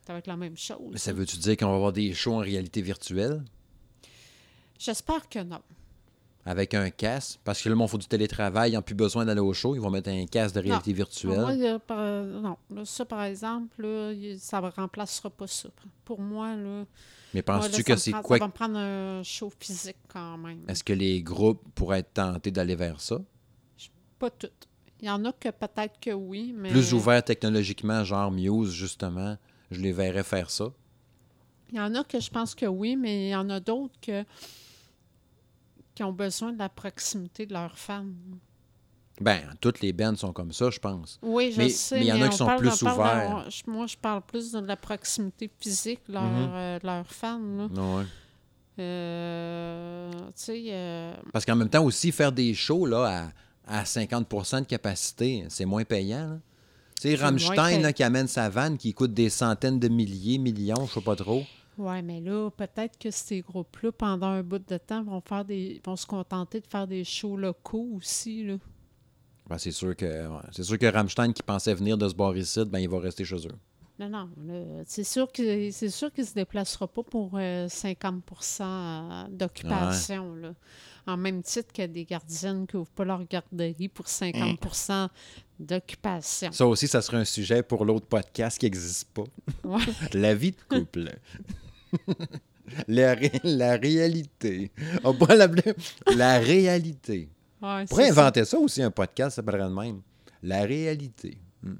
ça va être la même chose. Mais Ça veut-tu dire qu'on va avoir des shows en réalité virtuelle? J'espère que non. Avec un casque? Parce que là, il faut du télétravail, ils n'ont plus besoin d'aller au show, ils vont mettre un casque de réalité virtuelle. Moi, là, par- non, là, ça, par exemple, là, ça ne remplacera pas ça. Pour moi, là, Mais penses-tu que c'est quoi? Ça va me prendre un show physique quand même. Est-ce que les groupes pourraient être tentés d'aller vers ça? Pas toutes. Il y en a que peut-être que oui, mais... Plus ouverts technologiquement, genre Muse, justement, je les verrais faire ça. Il y en a que je pense que oui, mais il y en a d'autres que qui ont besoin de la proximité de leurs fans. Ben, toutes les bands sont comme ça, je pense. Oui, je Mais- sais. mais il y en a qui on sont parle- plus de- ouverts. moi, je parle plus de la proximité physique de leur, Mhm. euh, de. Ouais. Euh, sais, euh, Parce qu'en même temps aussi, faire des shows là, à, à 50% de capacité, c'est moins payant. là. Tu sais, Rammstein là, qui amène sa vanne, qui coûte des centaines de milliers, millions, je sais pas trop. Ouais, mais là, peut-être que ces groupes-là, pendant un bout de temps, vont faire des vont se contenter de faire des shows locaux aussi. Là. Ben, c'est sûr que ouais, c'est sûr que Rammstein qui pensait venir de ce bar ici, ben, il va rester chez eux. Non, non. C'est sûr que c'est sûr qu'il ne se déplacera pas pour euh, 50% d'occupation. là. En même titre que des gardiennes qui n'ouvrent pas leur garderie pour 50% d'occupation. Ça aussi, ça serait un sujet pour l'autre podcast qui n'existe pas. Ouais. La vie de couple. La, ré- la réalité. On pourrait l'appeler la réalité. Ouais, On pourrait ça. inventer ça aussi, un podcast, ça s'appellerait de même. La réalité. Hmm.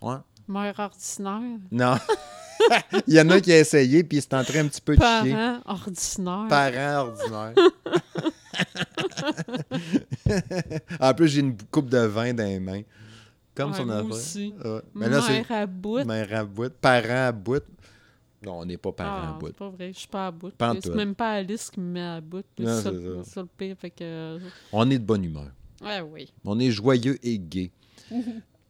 Ouais. Mère ordinaire. Non. Il y en a qui a essayé, puis c'est en train un petit peu de chier. Parent ordinaire. Parents ordinaires. en plus, j'ai une coupe de vin dans les mains. Comme Ouais, son affaire. aussi. Ouais. Mais là, Mère à bout. mère à bout. Parents à bout. Non, on n'est pas parents Ah, à bout. c'est pas vrai, je suis pas à bout. C'est même pas Alice qui me met à bout. C'est ça, c'est ça. c'est ça le pire. Fait que... On est de bonne humeur. Ouais, oui. On est joyeux et gai.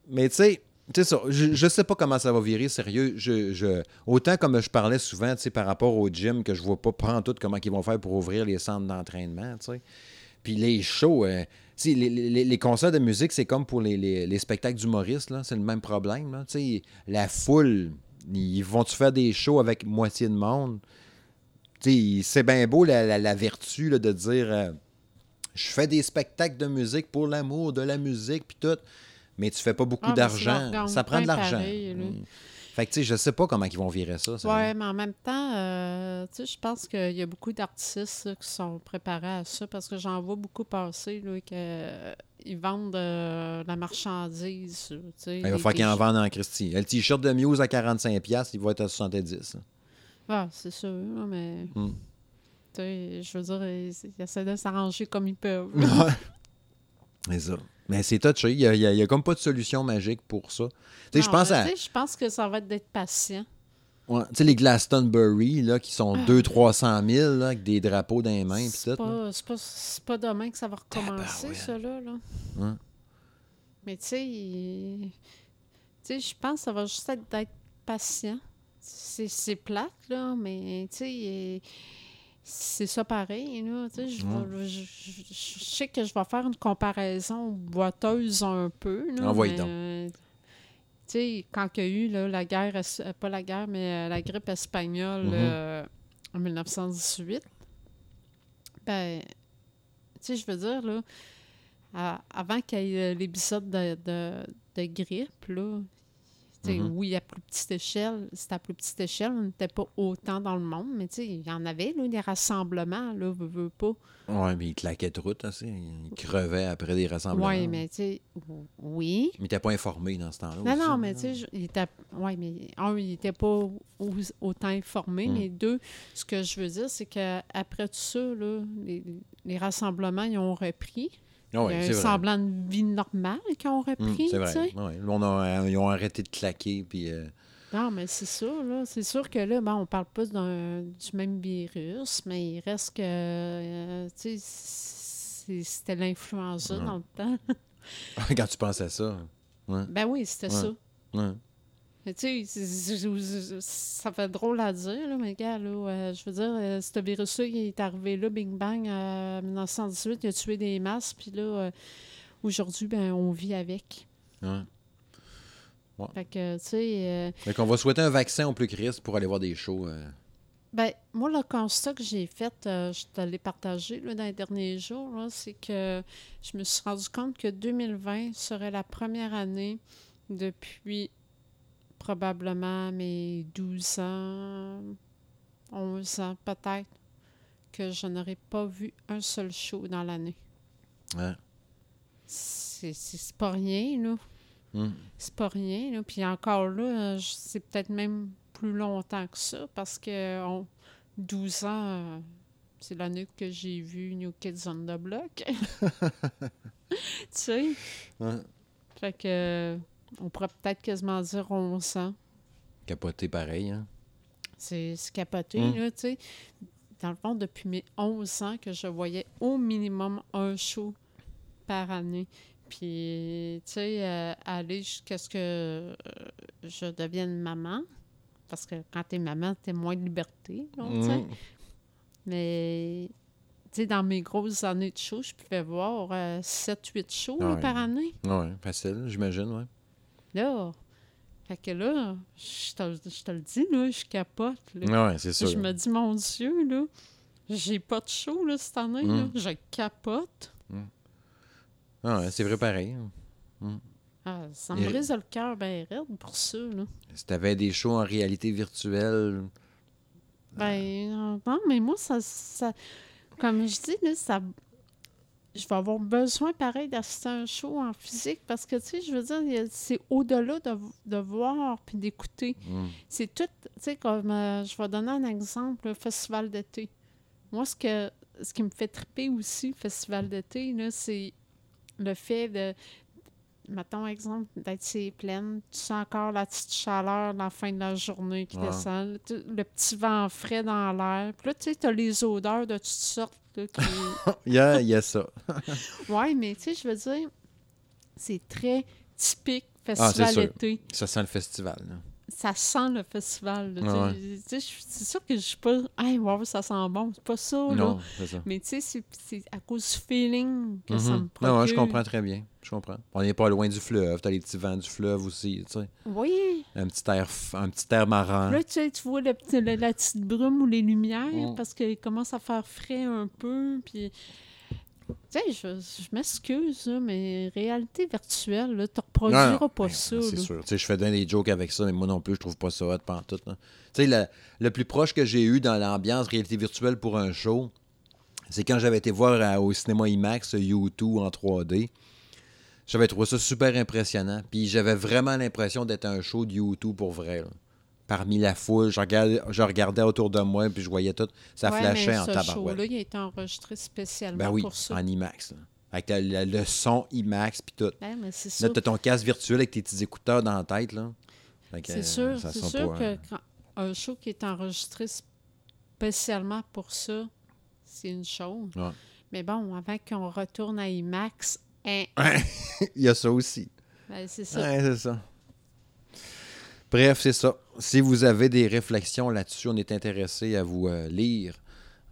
Mais tu sais, tu sais ça, je, je sais pas comment ça va virer, sérieux. Je, je, autant comme je parlais souvent, tu sais, par rapport au gym, que je vois pas prendre tout comment ils vont faire pour ouvrir les centres d'entraînement, tu sais. Puis les shows, euh, tu sais, les, les- les concerts de musique, c'est comme pour les, les- les spectacles d'humoristes, là. C'est le même problème, là. Tu sais, la foule, ils vont-tu faire des shows avec moitié de monde? C'est bien beau la, la- la vertu là, de dire... euh, je fais des spectacles de musique pour l'amour de la musique puis tout, mais tu fais pas beaucoup Ah, d'argent. Ça prend de l'argent. Fait que tu sais, je sais pas comment ils vont virer ça. ça. Ouais, mais en même temps, euh, tu sais, je pense qu'il y a beaucoup d'artistes qui sont préparés à ça parce que j'en vois beaucoup passer, là, que, euh, ils vendent euh, la marchandise. tu sais, Il va falloir qu'ils en vendent en Christie. Le t-shirt de Muse à 45$, il va être à 70$. Ah, c'est sûr, mais. Mm. Tu sais, je veux dire, ils, ils essaient de s'arranger comme ils peuvent. Ouais. C'est ça. Mais c'est touché. Il y a, y a- il y a comme pas de solution magique pour ça. Tu sais, je pense à. Je pense que ça va être d'être patient. ouais, tu sais, les Glastonbury, là, qui sont 200-300 000, là, avec des drapeaux dans les mains, C'est pas, pas, pas demain que ça va recommencer, ça, là. là. Ouais. Mais tu sais, il- je pense que ça va juste être d'être patient. C'est c'est plate, là, mais tu sais, il- c'est ça pareil, là. Tu sais, je, je, je- je sais que je vais faire une comparaison boiteuse un peu, là. Envoie mais, donc. Tu sais, quand il y a eu là, la guerre, euh, pas la guerre, mais euh, la grippe espagnole Mhm. euh, en 1918, ben, je veux dire, là, à- avant qu'il y ait euh, l'épisode de, de, de grippe, là, Mhm. oui, à plus petite échelle, c'était à plus petite échelle, on n'était pas autant dans le monde, mais il y en avait, là, des rassemblements, là, veux, veux pas. Ouais, mais ils claquaient de route, aussi. Ils crevaient après des rassemblements. Oui, mais tu sais, oui. Mais t'étais pas informé dans ce temps-là. Non, aussi, non, mais tu sais, il était. Oui, mais un, il n'était pas au- autant informé, Mm. mais deux, ce que je veux dire, c'est qu'après tout ça, là, les, les rassemblements, ils ont repris. Ah un vrai. semblant de vie normale qu'ils ont Hum, repris. c'est vrai. Là, on a- ils ont arrêté de claquer. Puis, euh, Non, mais c'est ça, là. C'est sûr que là, bon, on parle pas d'un- du même virus, mais il reste que, euh, tu sais, c'était l'influenza Ouais. dans le temps. quand tu penses à ça. Ouais. Ben oui, c'était Ouais. ça. Ouais. Mais tu sais, ça fait drôle à dire, là, mais gars, là, euh, je veux dire, euh, ce virus-là, il est arrivé là, Bing Bang, euh, en 1918, il a tué des masses, puis là, euh, aujourd'hui, ben, on vit avec. Ouais. Fait que, tu sais, Fait qu'on va souhaiter un vaccin au plus Christ pour aller voir des shows. ben, moi, le constat que j'ai fait, euh, je te l'ai partagé là, dans les derniers jours, c'est que je me suis rendu compte que 2020 serait la première année depuis probablement mes 12 ans, 11 ans peut-être, que je n'aurais pas vu un seul show dans l'année. Ouais. C'est pas rien, là. Hum. C'est pas rien. Là. Puis encore là, c'est peut-être même plus longtemps que ça parce que on- 12 ans, euh, c'est l'année que j'ai vu New Kids on the Block. tu sais? Ouais. Fait que on pourrait peut-être quasiment dire 11 ans. Capoté pareil. Hein? C'est capoté, Mm. là, tu sais. Dans le fond, depuis mes 11 ans que je voyais au minimum un show par année. Puis, tu sais, euh, aller jusqu'à ce que euh, je devienne maman. Parce que quand t'es maman, t'as moins de liberté, sais. Hum. Mais, tu sais, dans mes grosses années de show, je pouvais voir 7-8 shows là, par année. Ouais, facile, j'imagine, ouais. Là, fait que là, je te, je te le dis, là, je capote, là. Ouais, c'est sûr. Je me dis, mon Dieu, là, j'ai pas de show là, cette année. là. Mm. Je capote. Ah ouais, c'est vrai pareil. Ah, ça me Et- brise le cœur bien raide pour ça. Là. Si t'avais des shows en réalité virtuelle, Ben, euh, non, mais moi, ça, ça comme je dis, là, ça, je vais avoir besoin, pareil, d'assister à un show en physique parce que, tu sais, je veux dire, c'est au-delà de, de voir puis d'écouter. hum, C'est tout, tu sais, comme euh, je vais donner un exemple, le festival d'été. Moi, ce que ce qui me fait triper aussi, le festival d'été, c'est le fait de, mettons exemple, d'être ces plaines, tu sens encore la petite chaleur dans la fin de la journée qui Ouais. descend, le, le petit vent frais dans l'air. Puis là, tu sais, tu as les odeurs de toutes sortes. Là, qui... il y a, il y a ça. ouais, mais tu sais, je veux dire, c'est très typique Ah, festival d'été Ça sent le festival. là. Ça sent le festival. tu Ouais. Tu C'est sûr que je suis pas. Hey, wow, ça sent bon. C'est pas ça. Non, ça. Mais tu sais, c'est- à cause du feeling que ça Mhm. me procure. Non, ouais, je comprends très bien. Je comprends. On n'est pas loin du fleuve. T'as les petits vents du fleuve aussi, tu sais. Oui. Un petit air, un petit air marin. Là, tu tu vois le petit- le- la petite brume ou les lumières Mm. parce qu'il commence à faire frais un peu. Puis. Tu sais, je, je m'excuse, mais réalité virtuelle, là, tu ne Non, non, reproduiras pas ben, ça. C'est sûr. Tu sais, je fais bien des jokes avec ça, mais moi non plus, je trouve pas ça hot pantoute. Tu sais, le, le plus proche que j'ai eu dans l'ambiance réalité virtuelle pour un show, c'est quand j'avais été voir à- au cinéma IMAX U2 en 3D. J'avais trouvé ça super impressionnant. Puis j'avais vraiment l'impression d'être un show de U2 pour vrai. là. Parmi la foule, je regardais, je regardais autour de moi, puis je voyais tout. Ça Ouais, flashait mais en ce tabarouette. show-là, il a été enregistré spécialement Ben oui, pour ça. en IMAX. là. Avec la- la- le son IMAX, puis tout. Ben, mais. Là, t'as ton casque virtuel avec tes petits écouteurs dans la tête, là. C'est euh, sûr, ça c'est sûr pas, que quand un show qui est enregistré spécialement pour ça, c'est une chose. Ouais. Mais bon, avant qu'on retourne à IMAX, hein, Il y a ça aussi. ben, c'est ça. Ouais, c'est ça. Bref, c'est ça. Si vous avez des réflexions là-dessus, on est intéressé à vous euh, lire,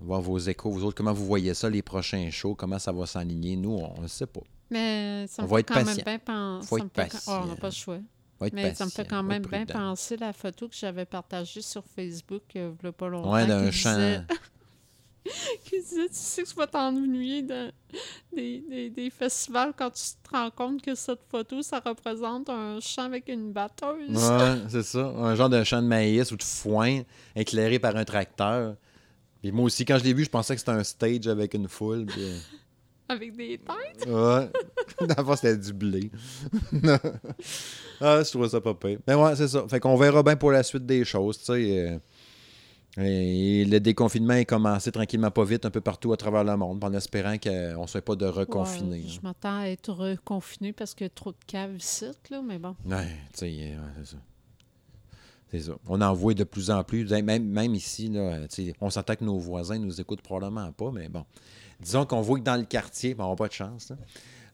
voir vos échos, vous autres, comment vous voyez ça, les prochains shows, comment ça va s'aligner. Nous, on ne sait pas. Mais ça On me va fait être quand même patient. bien penser. Faut être quand- patient. On n'a pas le choix. On Mais ça me fait quand on même bien penser la photo que j'avais partagée sur Facebook euh, il y a pas longtemps. Ouais, d'un champ. disait- qui disait, tu sais que tu vas t'ennuyer de- des, des, des festivals quand tu te rends compte que cette photo, ça représente un champ avec une batteuse? Ouais, c'est ça. Un genre de champ de maïs ou de foin éclairé par un tracteur. Puis moi aussi, quand je l'ai vu, je pensais que c'était un stage avec une foule. puis, euh, Avec des têtes. Ouais. D'abord, c'était du blé. ah, je trouvais ça pas pire. Mais ouais, c'est ça. Fait qu'on verra bien pour la suite des choses. Tu sais, euh, Et le déconfinement est commencé tranquillement pas vite un peu partout à travers le monde, en espérant qu'on ne soit pas de reconfiner. Ouais, je m'attends à être reconfiné parce qu'il y a trop de caves ici, là, mais bon. Ouais, tu sais, ouais, c'est ça. C'est ça. On en voit de plus en plus. Même, même ici, là, on s'entend que nos voisins nous écoutent probablement pas, mais bon. Disons qu'on voit que dans le quartier, bon, on n'a pas de chance. Là.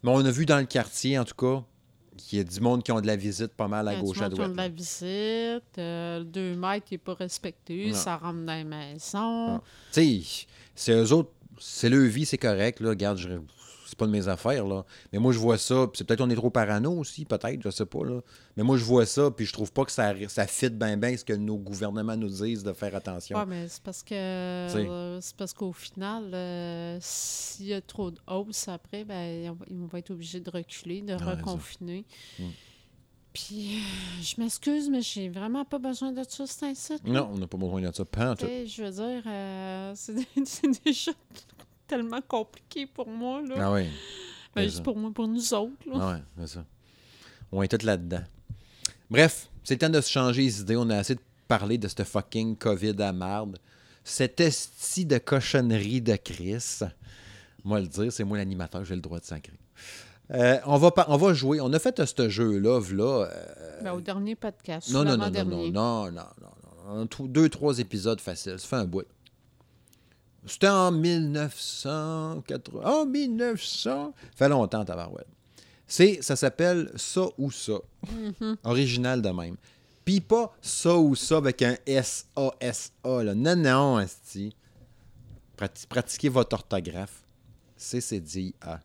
Mais on a vu dans le quartier, en tout cas, qu'il y a du monde qui ont de la visite pas mal à gauche, à droite. Qui ont de la visite, euh, deux mètres qui n'est pas respecté, ça rentre dans les maisons. Tu sais, c'est eux autres, c'est leur vie, c'est correct. Là. Regarde, je, c'est pas de mes affaires, là. Mais moi, je vois ça, c'est peut-être qu'on est trop parano aussi, peut-être, je sais pas, là. Mais moi, je vois ça, puis je trouve pas que ça, ça fit bien bien ce que nos gouvernements nous disent de faire attention. Oui, mais c'est parce que euh, c'est parce qu'au final, euh, s'il y a trop de hausse après, ben, ils vont être obligés de reculer, de reconfiner. Hmm. Puis, euh, je m'excuse, mais j'ai vraiment pas besoin de ça, c'est un Non, on n'a pas besoin de ça. Pas Je veux dire, c'est déjà tellement compliqué pour moi. Là. Ah oui. Ben, juste pour moi, pour nous autres. Là. Ah oui, c'est ça. On est tous là-dedans. Bref, c'est le temps de se changer les idées. On a assez de parler de cette fucking COVID à marde. Cette esti de cochonnerie de Chris. Moi, le dire, c'est moi l'animateur, j'ai le droit de sacrer. Euh, on, va on va jouer. On a fait ce jeu-là, là. Euh, ben, au dernier podcast. Non, non, non, non, non, non, non, non, non, Deux, trois épisodes faciles. Ça fait un bout. C'était en 1980. Oh, 1900! Ça fait longtemps, Tabarouette. C'est, ça s'appelle Ça ou Ça. Mm-hmm. Original de même. Puis pas Ça ou Ça avec un S-A-S-A. Là. Non, non, Asti. pratiquez votre orthographe. C, c'est dit A.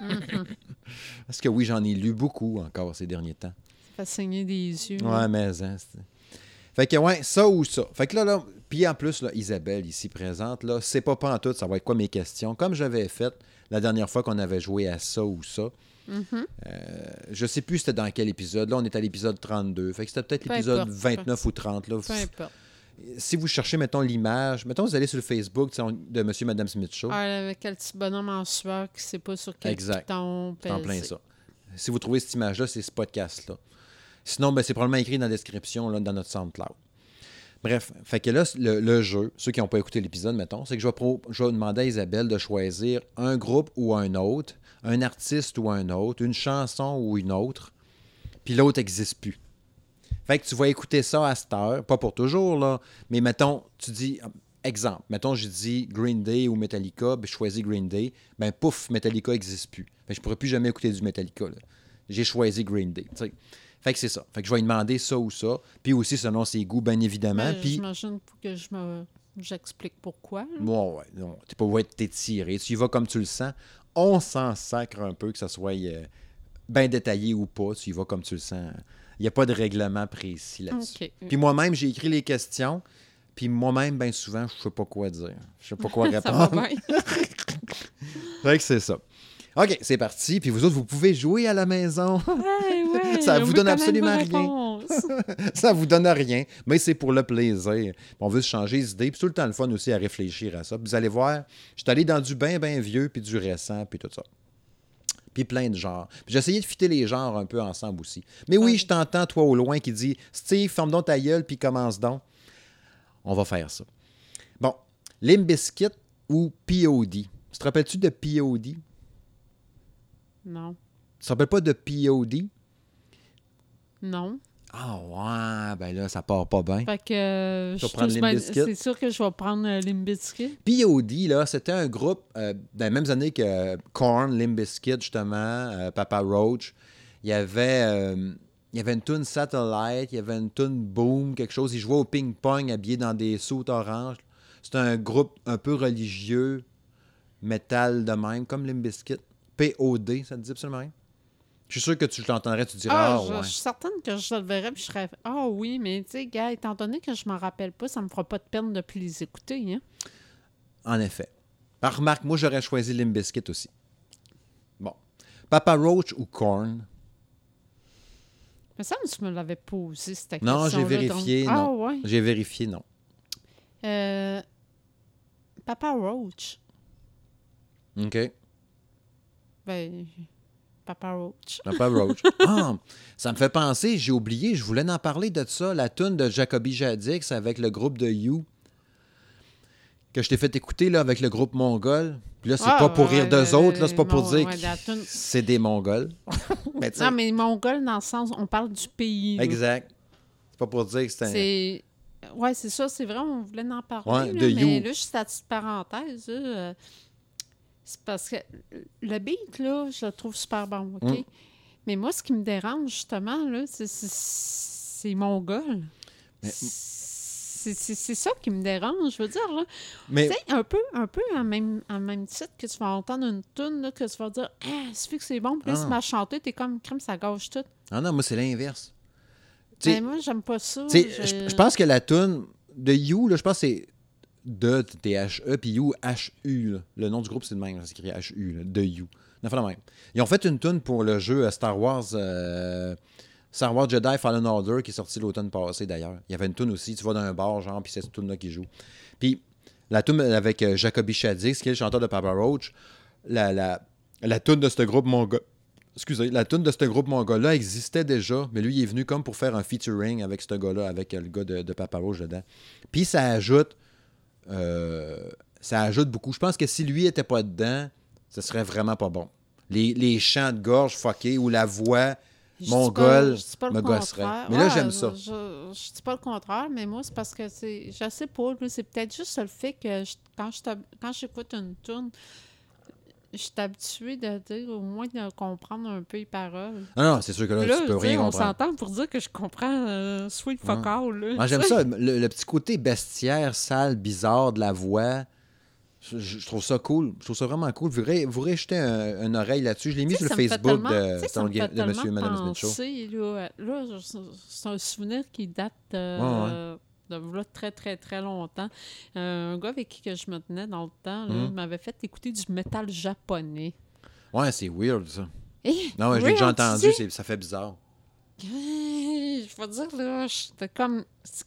Mm-hmm. Parce que oui, j'en ai lu beaucoup encore ces derniers temps. Ça fait saigner des yeux. Ouais, mais hein, Fait que, ouais, ça ou ça. Fait que là, là puis en plus, là, Isabelle, ici présente, là, c'est pas pas en tout, ça va être quoi mes questions? Comme j'avais fait la dernière fois qu'on avait joué à ça ou ça. Mm-hmm. Euh, je sais plus c'était dans quel épisode. Là, on est à l'épisode 32. Fait que c'était peut-être l'épisode 29 ou 30. Là. Peu importe. Si vous cherchez, mettons, l'image, mettons, vous allez sur le Facebook de Monsieur et Madame Smith Show. Ah, avec quel petit bonhomme en sueur qui ne sait pas sur quel exact. en plein ça. Si vous trouvez cette image-là, c'est ce podcast-là. Sinon, ben, c'est probablement écrit dans la description, là, dans notre SoundCloud. Bref, fait que là, le, jeu, ceux qui n'ont pas écouté l'épisode, mettons, c'est que je vais, je demander à Isabelle de choisir un groupe ou un autre, un artiste ou un autre, une chanson ou une autre, puis l'autre n'existe plus. Fait que tu vas écouter ça à cette heure, pas pour toujours, là, mais mettons, tu dis, exemple, mettons, je dis Green Day ou Metallica, ben, je choisis Green Day, ben pouf, Metallica n'existe plus. Ben, je ne pourrais plus jamais écouter du Metallica. J'ai choisi Green Day. Fait que c'est ça. Fait que je vais lui demander ça ou ça. Puis aussi selon ses goûts, bien évidemment. Puis... J'imagine que je me... j'explique pourquoi. Bon, ouais. Non, t'es pas être étiré. Tu y vas comme tu le sens. On s'en sacre un peu, que ça soit euh, bien détaillé ou pas. Tu y vas comme tu le sens. Il n'y a pas de règlement précis là-dessus. Puis moi-même, j'ai écrit les questions. Puis moi-même, bien souvent, je ne sais pas quoi dire. Je ne sais pas quoi répondre. fait que c'est ça. OK, c'est parti. Puis vous autres, vous pouvez jouer à la maison. Ouais, ouais, ça vous donne absolument rien. ça vous donne rien, mais c'est pour le plaisir. On veut se changer les idées. Puis tout le temps le fun aussi à réfléchir à ça. Puis vous allez voir, je suis allé dans du bien, bien vieux, puis du récent, puis tout ça. Puis plein de genres. Puis j'ai essayé de fitter les genres un peu ensemble aussi. Mais oui, je t'entends, toi, au loin, qui dit Steve, ferme donc ta gueule, puis commence donc. On va faire ça. Bon, Limbiskit ou POD. Tu te rappelles-tu de POD? Non. Tu te rappelles pas de POD? Non. Ah ouais, ben là, ça part pas bien. Fait que euh, c'est sûr que je vais prendre euh, Limbiskit. POD, là, c'était un groupe euh, dans les mêmes années que Korn, Limbiskit, justement, Papa Roach. Il y avait, il y avait une tune Satellite, il y avait une tune Boom, quelque chose. Ils jouaient au ping-pong habillés dans des soutes oranges. C'était un groupe un peu religieux, métal de même, comme Limbiskit. POD, ça te dit absolument rien? Je suis sûr que tu l'entendrais, tu dirais Ah, je, je, suis certaine que je le verrais puis je serais Ah oui, mais tu sais, gars, étant donné que je m'en rappelle pas, ça me fera pas de peine de plus les écouter. Hein? En effet. Par remarque, moi j'aurais choisi Limbiskit aussi. Bon. Papa Roach ou Korn? Mais ça, tu me l'avais posé, cette question. Non, j'ai vérifié. Ah, non. ouais. J'ai vérifié, non. Euh, Papa Roach. OK. Ben, Papa Roach. Papa Roach. Ah, ça me fait penser, j'ai oublié, je voulais en parler de ça, la tune de Jacoby Jadix avec le groupe de You. que je t'ai fait écouter là, avec le groupe Mongol. Puis là, c'est Ah, pas pour ouais, rire d'eux euh, autres, là, c'est pas pour dire ouais, que c'est des Mongols. mais Non, mais mongol dans le sens, on parle du pays. exact. C'est pas pour dire que c'est un. Ouais, c'est ça, c'est vrai, on voulait en parler. Ouais, là, de mais You. là, juste à petite parenthèse, là, euh, c'est parce que le beat, là, je le trouve super bon, OK? Mm. Mais moi, ce qui me dérange, justement, là, c'est- mongol. Mais- C'est ça qui me dérange, je veux dire, là. Mais Tu sais, un peu, un peu en même, en même titre que tu vas entendre une tune que tu vas dire Ah, ça fait que c'est bon, puis là, Ah. tu m'as chanté, t'es comme crème, ça gâche tout. ah non, moi c'est l'inverse. Mais moi, j'aime pas ça. Je pense que la tune de You, là, je pense que c'est de T-H-E, puis You, H-U. là. Le nom du groupe, c'est le même, c'est écrit H-U, là, de You. Même. Ils ont fait une tune pour le jeu euh, Star Wars, euh, Star Wars Jedi Fallen Order, qui est sorti l'automne passé d'ailleurs. Il y avait une tune aussi, tu vas dans un bar, genre, puis c'est cette tune-là qui joue. Puis la tune avec euh, Jacoby Shaddix, qui est le chanteur de Papa Roach, la, la, la tune de ce groupe mongol. Excusez, la tune de ce groupe mongol-là existait déjà, mais lui, il est venu comme pour faire un featuring avec ce gars-là, avec euh, le gars de, de Papa Roach dedans. Puis ça ajoute, euh, ça ajoute beaucoup. Je pense que si lui était pas dedans, ce serait vraiment pas bon. Les, les chants de gorge fuckés ou la voix Je mongole pas- pas me gosserait. Mais là, j'aime ça. Je, je dis pas le contraire, mais moi, c'est parce que c'est. Je sais pas, c'est peut-être juste le fait que je- quand je t'ab- quand j'écoute une tune, je suis habituée de dire au moins de comprendre un peu les paroles. Non, non, c'est sûr que là, Là, tu peux rien on s'entend pour dire que je comprends euh, Sweet Fuck Ouais. All, là, Moi, j'aime ça. Le, le petit côté bestiaire, sale, bizarre de la voix. Je, trouve ça cool. Je trouve ça vraiment cool. Vous pourrez, vous jeter un- une oreille là-dessus. Je l'ai mis sur le Facebook de, de, Monsieur et Madame Smith Show. Là, c'est un souvenir qui date de, Ouais, de là, très, très, très longtemps. Euh, un gars avec qui que je me tenais dans le temps là, Mhm. m'avait fait écouter du métal japonais. Ouais, c'est weird, ça. Eh, Non, ouais, je l'ai déjà entendu. c'est- Ça fait bizarre. Je vais dire, là, j'étais comme... c'est-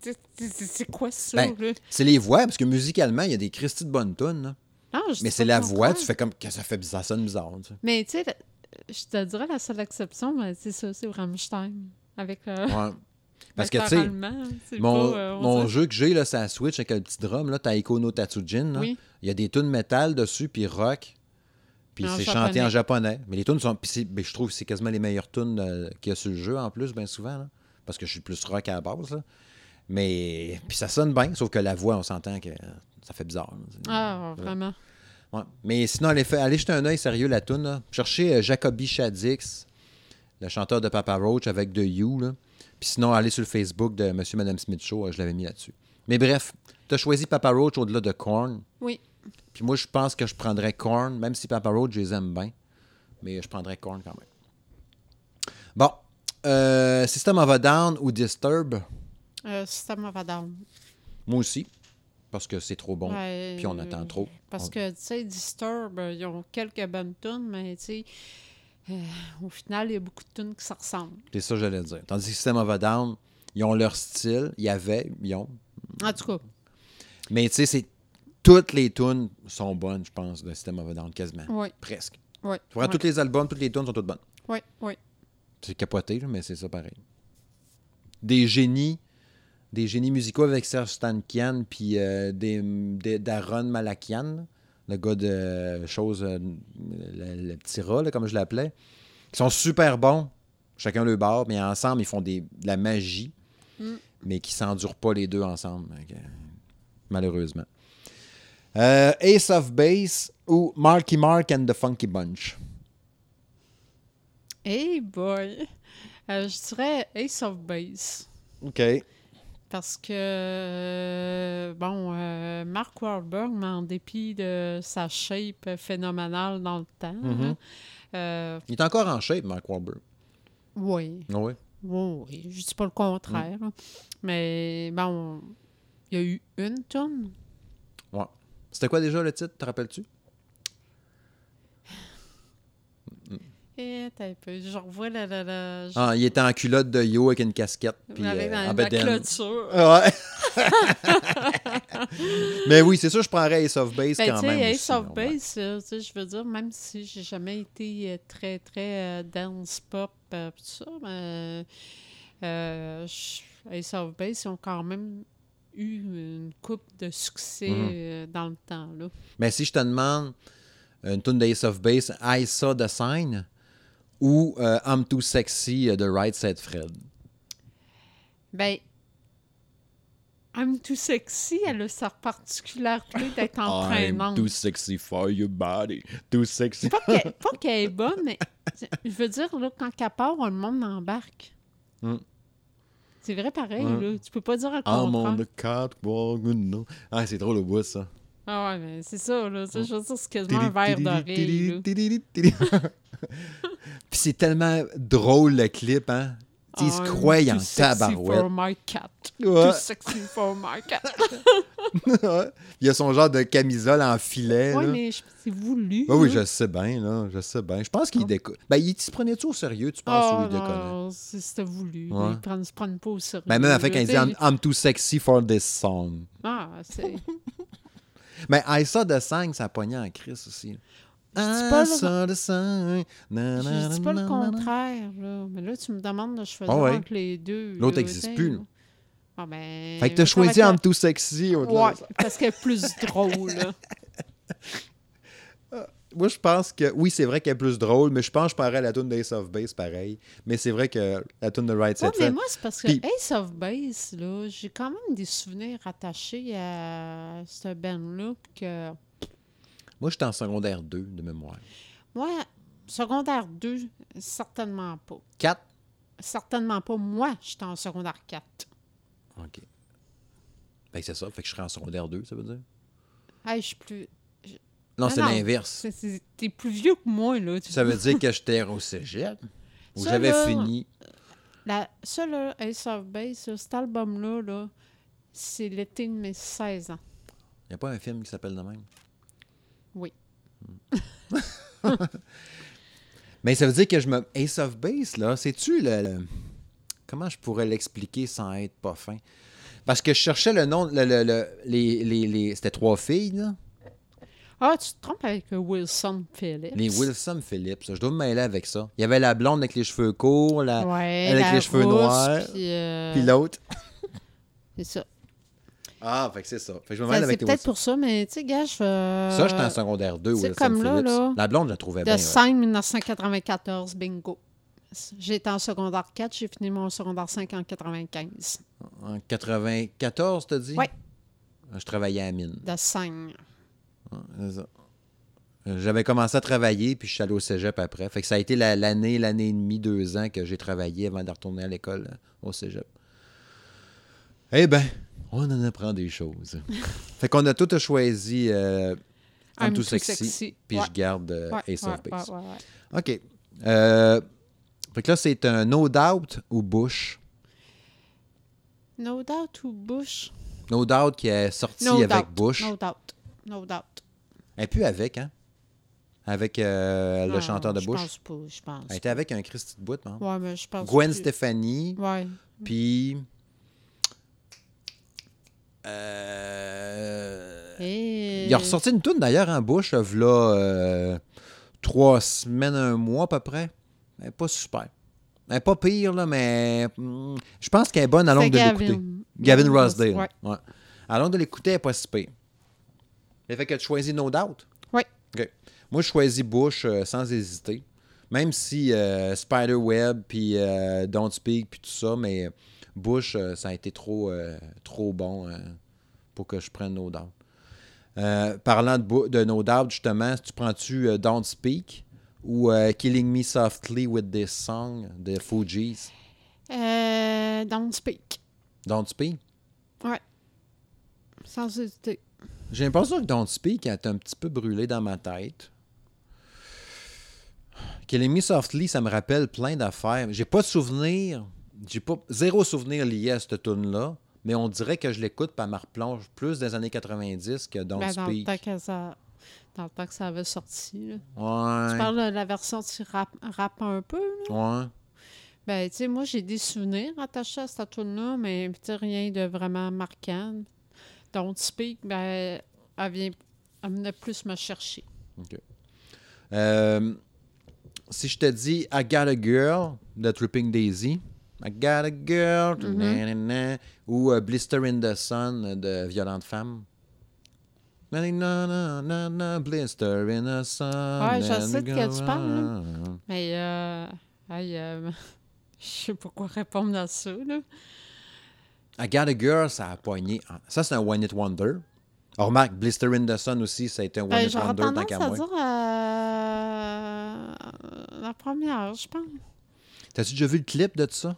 c'est- C'est c'est quoi ça, Ben, là? C'est les voix, parce que musicalement, il y a des Christy de. Non, je Mais c'est la voix, tu fais comme que ça fait bizarre, ça sonne bizarre. tu sais. Mais tu sais, je te dirais la seule exception, mais c'est ça, c'est Rammstein. Avec euh, Ouais. Parce que, tu sais, mon, pas, euh, mon jeu que j'ai, là, c'est la Switch avec le petit drum, là, Taiko no Tatsujin. là. Oui. Il y a des tunes métal dessus, puis rock. Puis c'est chanté en japonais. Mais les tunes sont. Puis ben, je trouve que c'est quasiment les meilleures tunes euh, qu'il y a sur le jeu en plus, bien souvent. là. Parce que je suis plus rock à la base. là. Mais. Puis ça sonne bien, sauf que la voix, on s'entend que ça fait bizarre. Ah, vraiment. Ouais. Mais sinon, allez, allez jeter un œil sérieux la tune. Cherchez euh, Jacoby Shaddix, le chanteur de Papa Roach avec The You. Là. Puis sinon, allez sur le Facebook de Monsieur et Madame Smith Show, euh, je l'avais mis là-dessus. Mais bref, tu as choisi Papa Roach au-delà de Korn. Oui. Puis moi, je pense que je prendrais Korn, même si Papa Roach, je les aime bien. Mais je prendrais Korn quand même. Bon. Euh, System of a Down ou Disturb, Euh, System of a Down. moi aussi. Parce que c'est trop bon. Ouais, Puis on attend trop. Parce On- que, tu sais, Disturb, euh, ils ont quelques bonnes tunes, mais tu sais, euh, au final, il y a beaucoup de tunes qui se ressemblent. C'est ça que j'allais dire. Tandis que System of a Down, ils ont leur style. Il y avait, ils ont. En tout cas, Mais tu sais, c'est toutes les tunes sont bonnes, je pense, de System of a Down, quasiment. oui, Presque. oui. Tu vois, tous les albums, toutes les tunes sont toutes bonnes. Oui, oui. C'est capoté, mais c'est ça pareil. Des génies, des génies musicaux avec Serge Stankian, puis euh, des, des- d'Aaron Malakian, le gars de chose, euh, le, le petit rat, là, comme je l'appelais, qui sont super bons, chacun le bar, mais ensemble, ils font des, de la magie, Mm. mais qui s'endurent pas les deux ensemble, Donc, euh, malheureusement. Euh, Ace of Base ou Marky Mark and the Funky Bunch? Hey boy! Euh, je dirais Ace of Base. OK. Parce que, euh, bon, euh, Mark Wahlberg, mais en dépit de sa shape phénoménale dans le temps, Mhm. euh, Il est encore en shape, Mark Wahlberg. oui, Oui? oui, oui, je dis pas le contraire. là. Mais bon, il y a eu une tonne. Ouais. C'était quoi déjà le titre, te rappelles-tu? Et t'as un peu, je revois la... la, la je- Ah, il était en culotte de yo avec une casquette. Puis, avec euh, la, en bedaine. clôture. Ouais. Mais oui, c'est sûr, je prendrais Ace of Base Ben, quand même. Ace aussi, of. Base, je veux dire, même si j'ai jamais été euh, très, très euh, dance pop, euh, tout ça, mais euh, Ace of Base, ils ont quand même eu une coupe de succès Mhm. dans le temps. Là. Mais si je te demande une tune d'Ace of Base, I Saw the Sign ou euh, I'm Too Sexy de Right Said Fred? Ben, I'm Too Sexy, elle a sa particularité d'être I'm entraînante. too sexy for your body. Too sexy. Pas qu'elle qu'elle est bonne, mais je veux dire, là, quand elle part, le monde embarque. Mm. C'est vrai pareil, Mm. là. Tu peux pas dire un I'm on the catwalk. no. Ah, c'est drôle au bout, ça. Ah ouais, mais c'est ça, là. Ça, Je veux dire, c'est quasiment un verre d'oreille. Puis c'est tellement drôle le clip, hein? Tu sais, il se too en sexy tabarouette. for my cat. Ouais. Too sexy for my cat. Il y a son genre de camisole en filet. là. mais c'est voulu. Oui, oui, je sais bien, là. Je sais bien. Je pense qu'il Ah. déconne. Ben, il se prenait-tu au sérieux, tu penses, ou il déconne? non, c'est- c'était voulu. Ils ne se prennent pas au sérieux. Ben, même là, quand il dit I'm too sexy for this song. Ah, c'est... Mais I saw the sign, ça pogné en crise aussi. Je dis pas le- Je dis pas le contraire, là. Mais là, tu me demandes de choisir Ah ouais. entre les deux. L'autre n'existe plus, là. Ah ben... Fait que t'as choisi la- too sexy. Ouais, parce qu'elle est plus drôle. Moi, je pense que oui, c'est vrai qu'elle est plus drôle, mais je pense que je parerais la tune d'Ace of Base pareil. Mais c'est vrai que la tune de Right Ouais, Set mais Fred. moi, c'est parce que Ace of Base, là, j'ai quand même des souvenirs attachés à ce band-là que... Moi, j'étais en secondaire 2 de mémoire. Moi, secondaire 2, certainement pas. 4? Certainement pas. Moi, j'étais en secondaire 4. OK. Ben, c'est ça. Fait que je serais en secondaire 2, ça veut dire? Hey, je suis plus... Non, c'est l'inverse. T'es plus vieux que moi, là. Ça veut dire que j'étais au cégep. Où j'avais fini. La, ça, là, Ace of Base, cet album-là, là, c'est l'été de mes 16 ans. Il n'y a pas un film qui s'appelle de même? Oui. Mais ça veut dire que je me. Ace of Base, là, c'est-tu le, le- Comment je pourrais l'expliquer sans être pas fin? Parce que je cherchais le nom. Le- le- les, les, les- C'était trois filles, là. Ah, tu te trompes avec euh, Wilson Phillips. Les Wilson Phillips. Je dois me mêler avec ça. Il y avait la blonde avec les cheveux courts, la... Ouais, avec la les cheveux rousse, noirs, Puis, euh, puis l'autre. c'est ça. Ah, fait que c'est ça. Fait que je me mêle c'est avec les peut-être pour ça, mais tu sais, gars, je euh, Ça, j'étais en secondaire 2, c'est Wilson comme là, Phillips. là. La blonde, je la trouvais De bien. ouais. 5 1994, bingo. J'étais en secondaire 4, j'ai fini mon secondaire 5 en 95. En 94, t'as dit? Ouais. Je travaillais à la mine. De 5. J'avais commencé à travailler, puis je suis allé au cégep après. Fait que ça a été la- l'année, l'année et demie, deux ans que j'ai travaillé avant de retourner à l'école euh, au cégep. Eh ben, on en apprend des choses. fait qu'on a tout choisi euh, I'm Too Sexy, Sexy. puis Ouais. je garde euh, Ouais, Ace ouais, of Base. OK. Euh, fait que là, c'est un No Doubt ou Bush? No Doubt ou Bush? No Doubt qui est sorti No avec doubt. Bush. No Doubt. No Doubt. Elle n'est plus avec, hein? Avec euh, le Non, chanteur de je Bush? pense pas, je pense. Elle était avec un Christy de bout, non? Ouais, mais je pense Gwen plus. Stefani, Ouais. puis... Euh, Et... Il a ressorti une toune d'ailleurs en bouche, là, euh, trois semaines, un mois à peu près. Elle pas super. Elle pas pire, là, mais hmm, je pense qu'elle est bonne à longue de l'écouter. Gavin. Rossdale. Ouais. Ouais. À longue de l'écouter, elle n'est pas si pire. Mais fait que tu choisis No Doubt? OK. Moi, je choisis Bush euh, sans hésiter. Même si euh, Spiderweb, puis euh, Don't Speak, puis tout ça, mais Bush, euh, ça a été trop, trop bon pour que je prenne No Doubt. Parlant de, de No Doubt, justement, tu prends-tu Don't Speak ou Killing Me Softly with This Song de Fugees? Don't Speak. Don't Speak? Ouais. Sans hésiter. J'ai l'impression que Don't Speak a été un petit peu brûlé dans ma tête. Killing Me Softly, ça me rappelle plein d'affaires. J'ai pas de souvenir, j'ai pas zéro souvenir lié à cette tune là mais on dirait que je l'écoute par ma replonge plus des années 90 que Don't Ben, dans, le Speak. temps que ça... dans le temps que ça avait sorti. là. Ouais. Tu parles de la version tu rap, rap un peu. là? Ouais. Ben, tu sais, moi, j'ai des souvenirs attachés à cette tune-là, mais tu sais, rien de vraiment marquant. Don't Speak, ben, elle vient... Elle venait plus me chercher. OK. Euh, si je te dis I Got a Girl de Tripping Daisy, I got a girl. Mm-hmm. nanana. Ou euh, Blister in the Sun de Violente Femme. Nanana, Blister in the Sun. Ouais, je sais de quoi tu parles, là. Mais, euh, euh, je sais pas quoi répondre à ça, là. I Got a Girl, ça a poigné. Ça, c'est un One It Wonder. On remarque, Blister in the Sun aussi, ça a été un One Euh, It Wonder tant qu'à moi. dire euh, la première, je pense. T'as-tu déjà vu le clip de ça?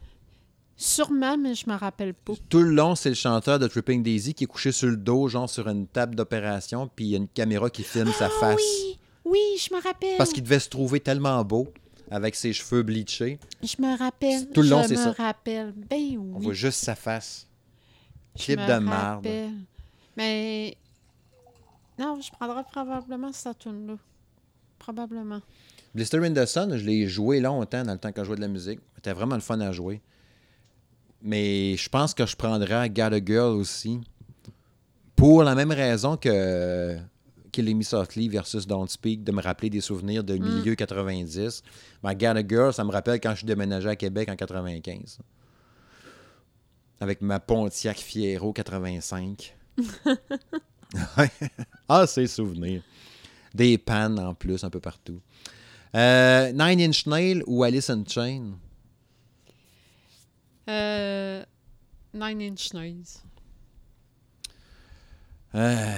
Sûrement, mais je me rappelle pas. Tout le long, c'est le chanteur de Tripping Daisy qui est couché sur le dos, genre sur une table d'opération, puis il y a une caméra qui filme sa face. Ah Oui, oui, je me rappelle. Parce qu'il devait se trouver tellement beau avec ses cheveux bleachés. Je me rappelle. Tout le long, je c'est me ça. rappelle. Ben oui. On voit juste sa face. Clip de rappelle. Mais. Non, je prendrais probablement cette tune là Probablement. Blister in the Sun, je l'ai joué longtemps dans le temps que je jouais de la musique. C'était vraiment le fun à jouer. Mais je pense que je prendrais Got a Girl aussi. Pour la même raison que Killing Me Softly versus Don't Speak, de me rappeler des souvenirs de milieu 90. Mais Got a Girl, ça me rappelle quand je suis déménagé à Québec en 95. Avec ma Pontiac Fiero 85. Ouais. ah, ces souvenirs. Des pannes en plus, un peu partout. Euh, Nine Inch Nails ou Alice in Chain? Euh, Nine Inch Nails. Euh,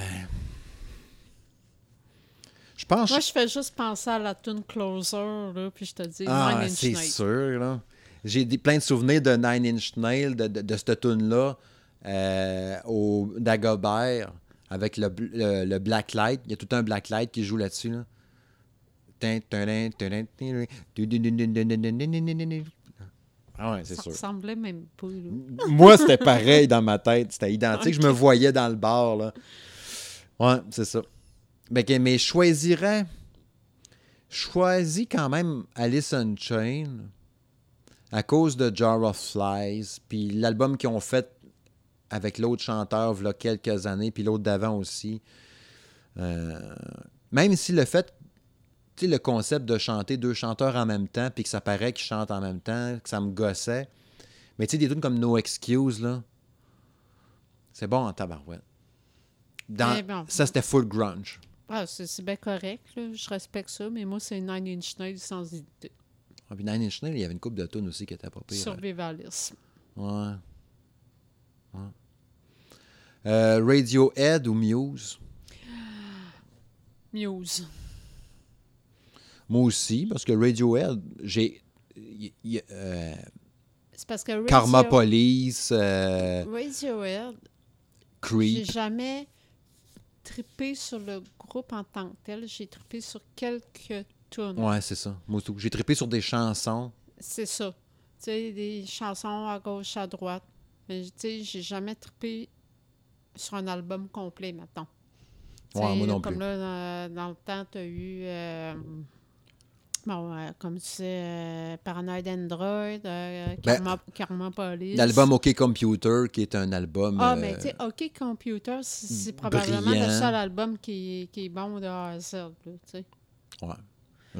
Je pense. Moi, je fais juste penser à la tune Closer, là, puis je te dis ah, Nine Inch c'est Nails. sûr, là. J'ai plein de souvenirs de Nine Inch Nails, de, de, de cette tune-là, euh, au Dagobert, avec le, le, le Black Light. Il y a tout un Black Light qui joue là-dessus, là. Ah ouais, c'est Ça sûr. ressemblait même pas. là. Moi, c'était pareil dans ma tête. C'était identique. Je me voyais dans le bar, là. Ouais, c'est ça. Ben, mais je choisirais... Je choisis quand même Alice in Chain à cause de Jar of Flies, puis l'album qu'ils ont fait avec l'autre chanteur, il y a quelques années, puis l'autre d'avant aussi. Euh, même si le fait, tu sais, le concept de chanter deux chanteurs en même temps, puis que ça paraît qu'ils chantent en même temps, que ça me gossait. Mais tu sais, des trucs comme No Excuse, là, c'est bon en tabarouette. Dans, Eh bon. Ça, c'était full grunge. Ah, c'est c'est bien correct, là. je respecte ça, mais moi, c'est Nine Inch Nails sans idée. Ah, puis Nine Inch Nails, il y avait une coupe de tunes aussi qui était pire. Survivalisme. Ouais. Ouais. Euh, Radiohead ou Muse? Muse. Moi aussi, parce que Radiohead, j'ai... euh, C'est parce que Radio- Karma Police, euh, Radiohead, j'ai jamais trippé sur le groupe en tant que tel. J'ai trippé sur quelques Ouais, c'est ça. Moi. J'ai trippé sur des chansons. C'est ça. Tu sais, des chansons à gauche, à droite. Mais tu sais, j'ai jamais trippé sur un album complet, maintenant. Ouais, moi non comme plus. là, dans, dans le temps, tu as eu. euh, bon, euh, comme tu sais, euh, Paranoid Android, euh, Karma, Karma Police. Ben, L'album OK Computer, qui est un album... Ah, mais tu sais, OK Computer, c'est probablement brillant. le seul album qui, qui est bon de A à Z. tu sais. ouais,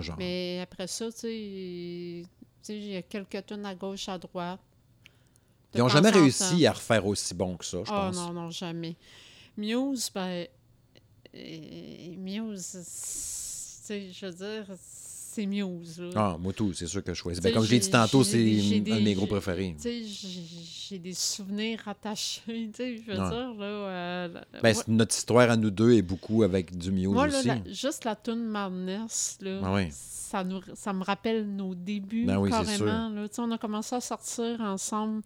genre. Mais après ça, tu sais, il y a quelques tunes à gauche, à droite. Ils n'ont jamais réussi à refaire aussi bon que ça, je Ah pense. non, non, jamais. Muse, ben. euh, Muse, tu sais, je veux dire, c'est Muse. là. Ah, moi tout, c'est sûr que je choisis. Ben, comme je l'ai dit tantôt, c'est des- un de mes gros préférés. J'ai des souvenirs attachés, tu sais, je veux Ouais. dire, là. euh, Ben, moi- notre histoire à nous deux est beaucoup avec du Muse moi, là, aussi. la- juste la tune Madness, là, Ah oui. ça, nous, ça me rappelle nos débuts, Ben oui, carrément. là. On a commencé à sortir ensemble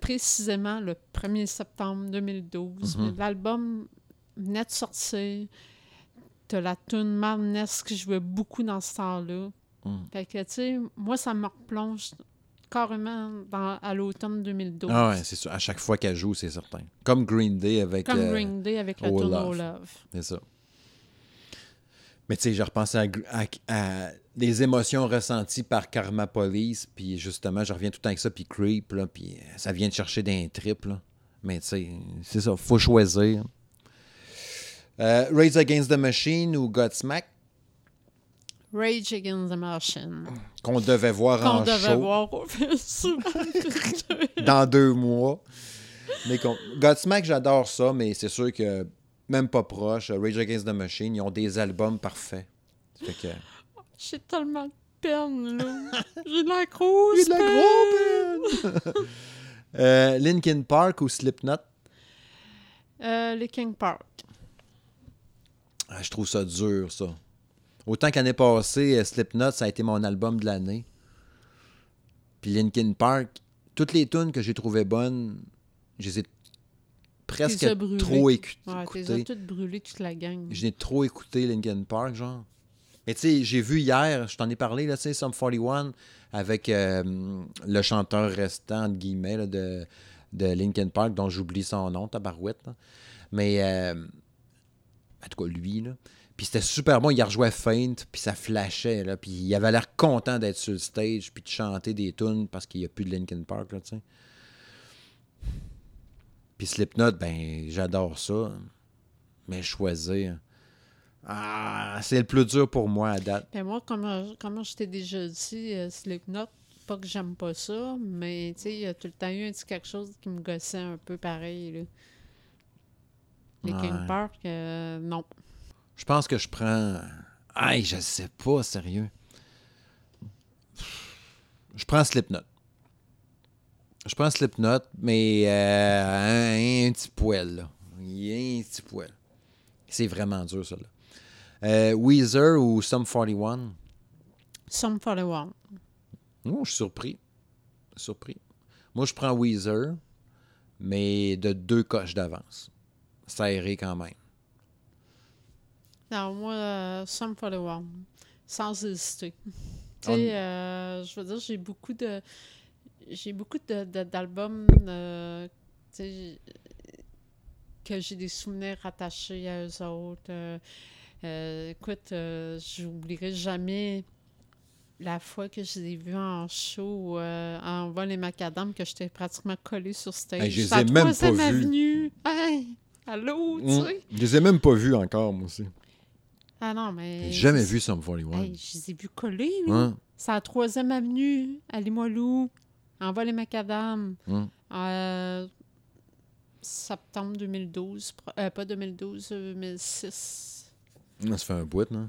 précisément le 1er septembre 2012. Mhm. L'album venait de sortir. T'as la tune Madness qui jouait beaucoup dans ce temps-là. Mm. Fait que, tu sais, moi, ça me replonge carrément dans, à l'automne 2012. Ah ouais, c'est sûr. À chaque fois qu'elle joue, c'est certain. Comme Green Day avec. Comme euh, Green Day avec la Oh tune. Oh Love. C'est ça. Mais tu sais, à, Gr- à, à les émotions ressenties par Karma Police, puis justement, je reviens tout le temps avec ça, puis Creep, là, puis euh, ça vient de chercher d'un trip, là. Mais tu sais, c'est ça, faut choisir. Euh, Raise Against the Machine ou Godsmack? Rage Against the Machine. Qu'on devait voir Qu'on en devait show voir au dans deux mois. Mais Godsmack, j'adore ça, mais c'est sûr que même pas proche. Rage Against the Machine, ils ont des albums parfaits. Fait que... J'ai tellement de peine, là. J'ai de la grosse J'ai de la grosse peine! Euh, Linkin Park ou Slipknot? Euh, les King Park. Ah, je trouve ça dur, ça. Autant qu'année passée, euh, Slipknot, ça a été mon album de l'année. Puis Linkin Park, toutes les tunes que j'ai trouvées bonnes, je les ai presque trop écu- Ouais, t'es écoutées. toutes brûlées, toute la gang? Je n'ai trop écouté Linkin Park, genre. Mais tu sais, j'ai vu hier, je t'en ai parlé, là, tu sais, Sum 41, avec euh, le chanteur restant, entre guillemets, là, de, de Linkin Park, dont j'oublie son nom, Tabarouette. là. Mais, euh, en tout cas, lui, là. Puis c'était super bon, il rejouait Faint, puis ça flashait, là. Puis il avait l'air content d'être sur le stage, puis de chanter des tunes parce qu'il n'y a plus de Linkin Park, là. Puis Slipknot, ben, j'adore ça. Mais choisir. Ah, c'est le plus dur pour moi à date. Ben moi, comme, euh, comme je t'ai déjà dit, euh, Slipknot, pas que j'aime pas ça, mais tu il y a tout le temps eu un petit quelque chose qui me gossait un peu pareil. Là. Les King Ouais. Park, euh, non. Je pense que je prends. Aïe, je sais pas, sérieux. Je prends Slipknot. Je prends Slipknot, mais euh, un, un petit poil, là. Il y a un petit poil. C'est vraiment dur, ça, là. Euh, Weezer ou Sum 41? Some 41. Oh, je suis surpris. Surpris. Moi, je prends Weezer, mais de deux coches d'avance. Serré quand même. Non, moi, euh, Some 41. Sans hésiter. Tu On- sais, euh, je veux dire, j'ai beaucoup de. J'ai beaucoup de- de- d'albums euh, que j'ai des souvenirs attachés à eux autres. Euh, euh, écoute, j'oublierai jamais la fois que je les ai vus en show euh, en vol et macadam, que j'étais pratiquement collée sur stage. Hey, je les ai même pas vus. Hey! Allô, tu Mm. sais? Je les ai même pas vus encore, moi aussi. Ah non, mais. J'ai jamais vu Sum 41. Hey, je les ai vus coller, là. C'est à la troisième avenue, à Limoilou, en vol et macadam. Euh, septembre 2012, pro- euh, pas 2012, 2006. Ça fait un bout, non?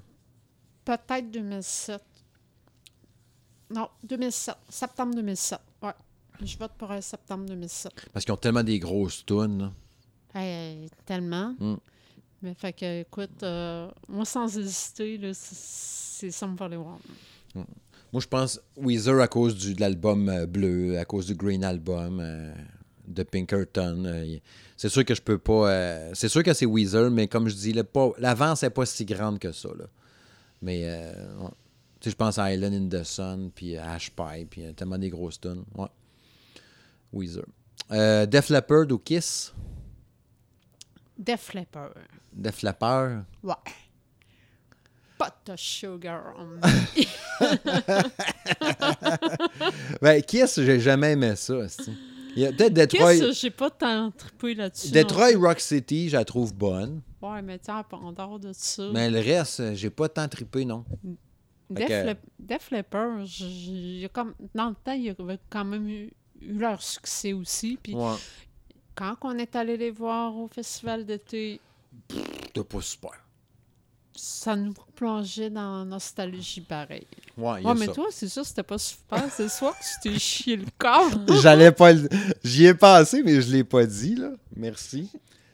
Peut-être 2007. Non, 2007. Septembre 2007. Ouais. Je vote pour un septembre 2007. Parce qu'ils ont tellement des grosses tunes. Hey, tellement. Mm. Mais fait que, écoute, euh, moi, sans hésiter, là, c'est- Some 41. Moi, je pense Weezer à cause du, de l'album euh, bleu, à cause du Green Album euh, de Pinkerton. euh, c'est sûr que je peux pas. c'est sûr que c'est Weezer, mais comme je dis, l'avance n'est pas si grande que ça. Là. Mais ouais. Tu sais, je pense à Island in the Sun, puis à Ash Pie, puis tellement des grosses tunes. Ouais. Weezer. Def Leppard ou Kiss? Def Leppard. Def Leppard? Ouais. Pot of sugar on me. Ben, Kiss, j'ai jamais aimé ça. Il y a peut-être Detroit. Que j'ai pas tant trippé là-dessus. Detroit Rock City, je la trouve bonne. Ouais, mais tiens, en dehors de ça. Mais le reste, j'ai pas tant trippé, non. Def, que- Def Leppard, comme, dans le temps, il y avait quand même eu, eu leur succès aussi. Puis Ouais. Quand on est allé les voir au festival d'été, C'était pas super. ça nous plongeait dans la nostalgie pareil. Ouais, il y a Ouais, mais ça. toi, c'est sûr, c'était pas super. C'est soit que tu t'es chié le corps. J'allais pas le... J'y ai pensé, mais je l'ai pas dit, là. Merci.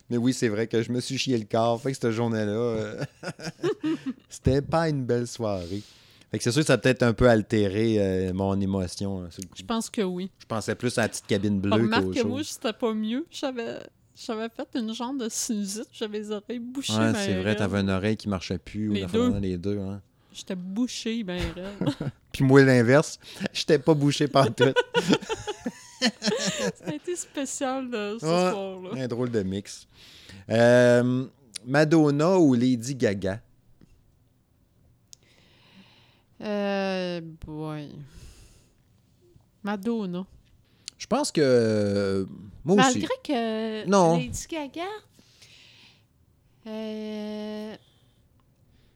Mais oui, c'est vrai que je me suis chié le corps. Fait que cette journée-là, euh, c'était pas une belle soirée. Fait que c'est sûr que ça a peut-être un peu altéré euh, mon émotion. coup. Je pense que oui. Je pensais plus à la petite cabine bleue Remarque qu'au que moi, c'était pas mieux. J'avais j'avais fait une genre de sinusite. J'avais les oreilles bouchées. Ouais, ben c'est vrai, t'avais une oreille qui marchait plus. Ou Les deux. fois, les deux, hein. J'étais bouchée, ben raide. Puis moi, l'inverse, j'étais pas bouché par tout. Ça a été spécial euh, ce Ouais. soir-là. Un drôle de mix. Euh, Madonna ou Lady Gaga? Euh, boy. Madonna. Je pense que. euh, moi aussi. Malgré que Non. Lady Gaga. Euh,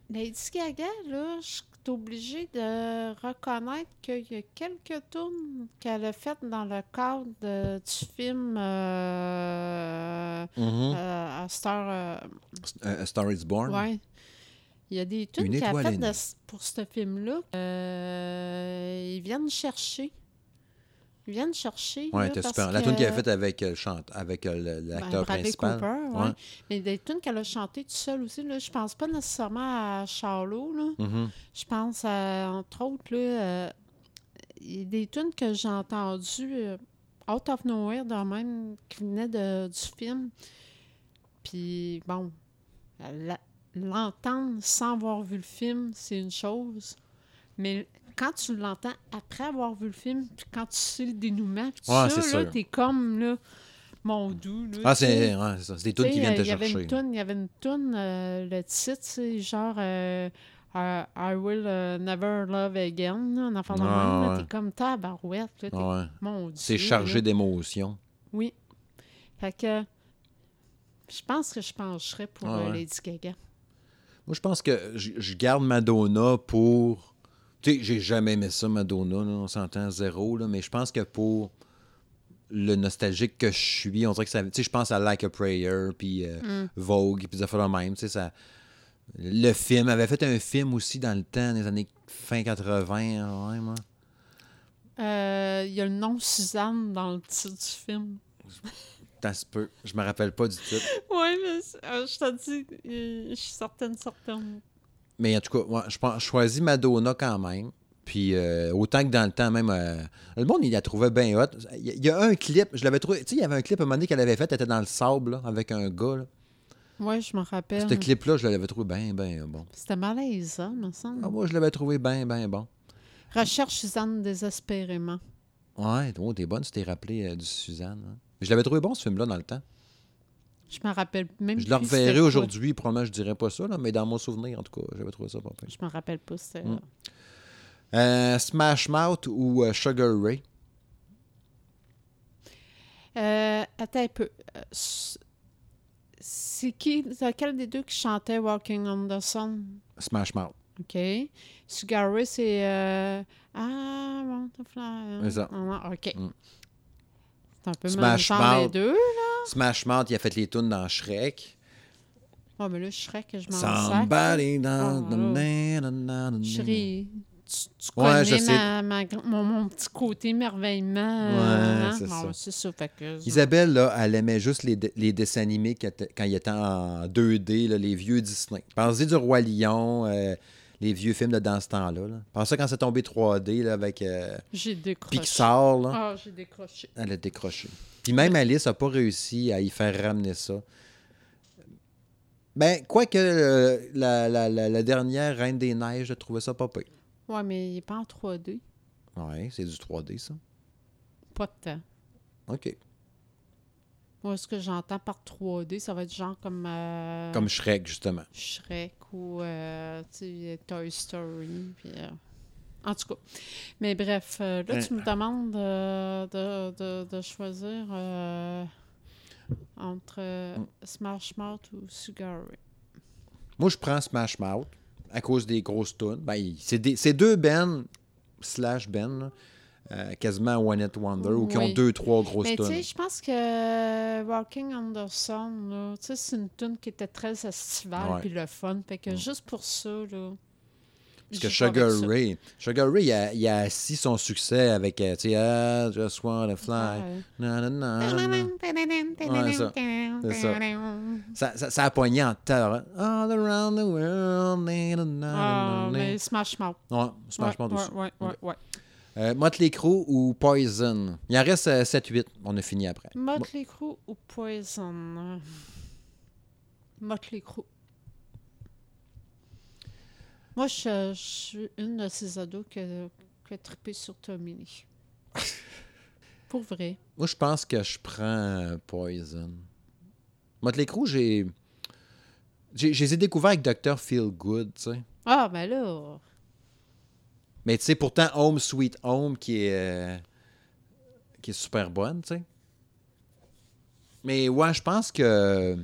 Lady Gaga, là, je es obligé de reconnaître qu'il y a quelques tunes qu'elle a faites dans le cadre de- du film euh, Mhm. euh, à Star. euh, A- A Star is Born. ouais. Il y a des tunes Une qu'elle a née. de- pour ce film-là. Euh, ils viennent chercher. Ils viennent chercher. T'es parce super. La tune que- qu'elle a faite avec, euh, chante, avec euh, Ben, l'acteur principal. Cooper, Ouais. ouais. Mais des tunes qu'elle a chantées toute seule aussi, là, je pense pas nécessairement à Charlot, là. Mhm. Je pense, à, entre autres, là, euh, des tunes que j'ai entendues out of nowhere, de même, qui venaient de, du film. Puis, bon, la- l'entendre sans avoir vu le film, c'est une chose. Mais quand tu l'entends après avoir vu le film, puis quand tu sais le dénouement, puis Ouais, ça, là, t'es comme, là, mon doux, là, Ah, c'est ouais, c'est ça. C'est des tunes Tu qui viennent te euh, il y avait chercher. il y avait une toune, euh, le titre, c'est genre euh, I, I will euh, never love again, là, en enfant de Ah, ouais. T'es comme tabarouette, là, t'es Ouais. mon Dieu. C'est chargé d'émotions. Oui. Fait que je pense que je pencherais pour Ah, euh. Lady Gaga. Moi, je pense que je garde Madonna pour. Tu sais, j'ai jamais aimé ça, Madonna, là, on s'entend zéro, là, mais je pense que pour le nostalgique que je suis, on dirait que ça. Tu sais, je pense à Like a Prayer, puis euh, Mm. Vogue, puis ça fait le même, tu sais, ça. Le film, avait fait un film aussi dans le temps, des années fin 80, ouais, moi. Euh, Il y a le nom Suzanne dans le titre du film. Ça se peut. Je me rappelle pas du titre. Oui, mais euh, je te dis, je suis certaine, certaine. Mais en tout cas, moi, je, pense, je choisis Madonna quand même. Puis euh, autant que dans le temps, même, euh, le monde, il la trouvait bien hot. Il y, a- il y a un clip, je l'avais trouvé. Tu sais, il y avait un clip à un moment donné qu'elle avait fait, elle était dans le sable, là, avec un gars. là. Oui, je me rappelle. Ce clip-là, je l'avais trouvé bien, bien bon. C'était malaisant, me semble. Ah, moi, je l'avais trouvé bien, bien bon. Recherche Suzanne désespérément. Ouais, oh, t'es bonne, tu t'es rappelé euh, du Suzanne. hein. Je l'avais trouvé bon, ce film-là, dans le temps. Je me rappelle même Je le reverrai aujourd'hui, probablement, je dirais pas ça, là, mais dans mon souvenir, en tout cas, j'avais trouvé ça pas. Je me rappelle pas. C'était... Mm. Euh, Smash Mouth ou euh, Sugar Ray? Euh, attends un peu. Euh, C'est qui, c'est lequel des deux qui chantait Walking on the Sun? Smash Mouth. OK. Sugar Ray, c'est... Ah, fly. C'est ça. Ah, OK. Mm. C'est un peu Smash mélangeant les Mouth. deux. Smash Mouth, il a fait les tunes dans Shrek. Oh, mais là, que je m'en. Somebody down the là. and- Chérie, tu, tu Ouais, connais ma- mon, mon petit côté merveillement. Ouais, hein? c'est Bon, ça. c'est ça. Fait que, Isabelle, là, elle aimait juste les, les dessins animés quand il était en 2D, là, les vieux Disney. Pensez du Roi Lion, euh, les vieux films de dans ce temps-là. Là. Pensez quand c'est tombé 3D là, avec euh, J'ai décroché. Pixar, là, Ah, j'ai décroché. elle a décroché. Puis même Alice n'a pas réussi à y faire ramener ça. Ben, quoique euh, la, la, la, la dernière Reine des Neiges, je trouvais ça pas pire. Ouais, mais il n'est pas en 3D. Ouais, c'est du 3D, ça. Pas de temps. OK. Moi, ce que j'entends par 3D, ça va être genre comme, euh, Comme Shrek, justement. Shrek ou euh, Toy Story. Puis, euh, En tout cas. Mais bref, euh, là, tu me demandes euh, de, de, de choisir entre Mm. Smash Mouth ou Sugar Ray. Moi, je prends Smash Mouth à cause des grosses tunes. Ben, c'est deux Ben slash Ben, là, euh, quasiment One It Wonder, ou qui ont Oui. deux, trois grosses Mais tu tunes. sais, je pense que euh, Walking on the Sun, là, tu sais, c'est une tune qui était très estivale puis le fun. Fait que Mm. juste pour ça, là. Parce que Sugar. Ray, Sugar Ray, il a, il a assis son succès avec, euh, tu sais, I just wanna fly. Ouais. Na, na, na, na. Ouais, ça. Ça. Ça, a pogné en terre. All around the world. Ah, mais Smash Mouth. Ouais, Smash ouais, Mouth aussi. Ouais, ouais, ouais, ouais. Euh, Motley Crue ou Poison? Il en reste euh, 7-8. On a fini après. Motley Crue ou Poison? Motley Crue. Moi, je, je suis une de ces ados qui a, qui a trippé sur Tommy. Pour vrai. Moi, je pense que je prends euh, Poison. Motley Crue, j'ai... j'ai- Je les ai découverts avec Dr. Feel Good, tu sais. Ah, ben là. Mais tu sais, pourtant, Home Sweet Home, qui est, euh, qui est super bonne, tu sais. Mais ouais, je pense que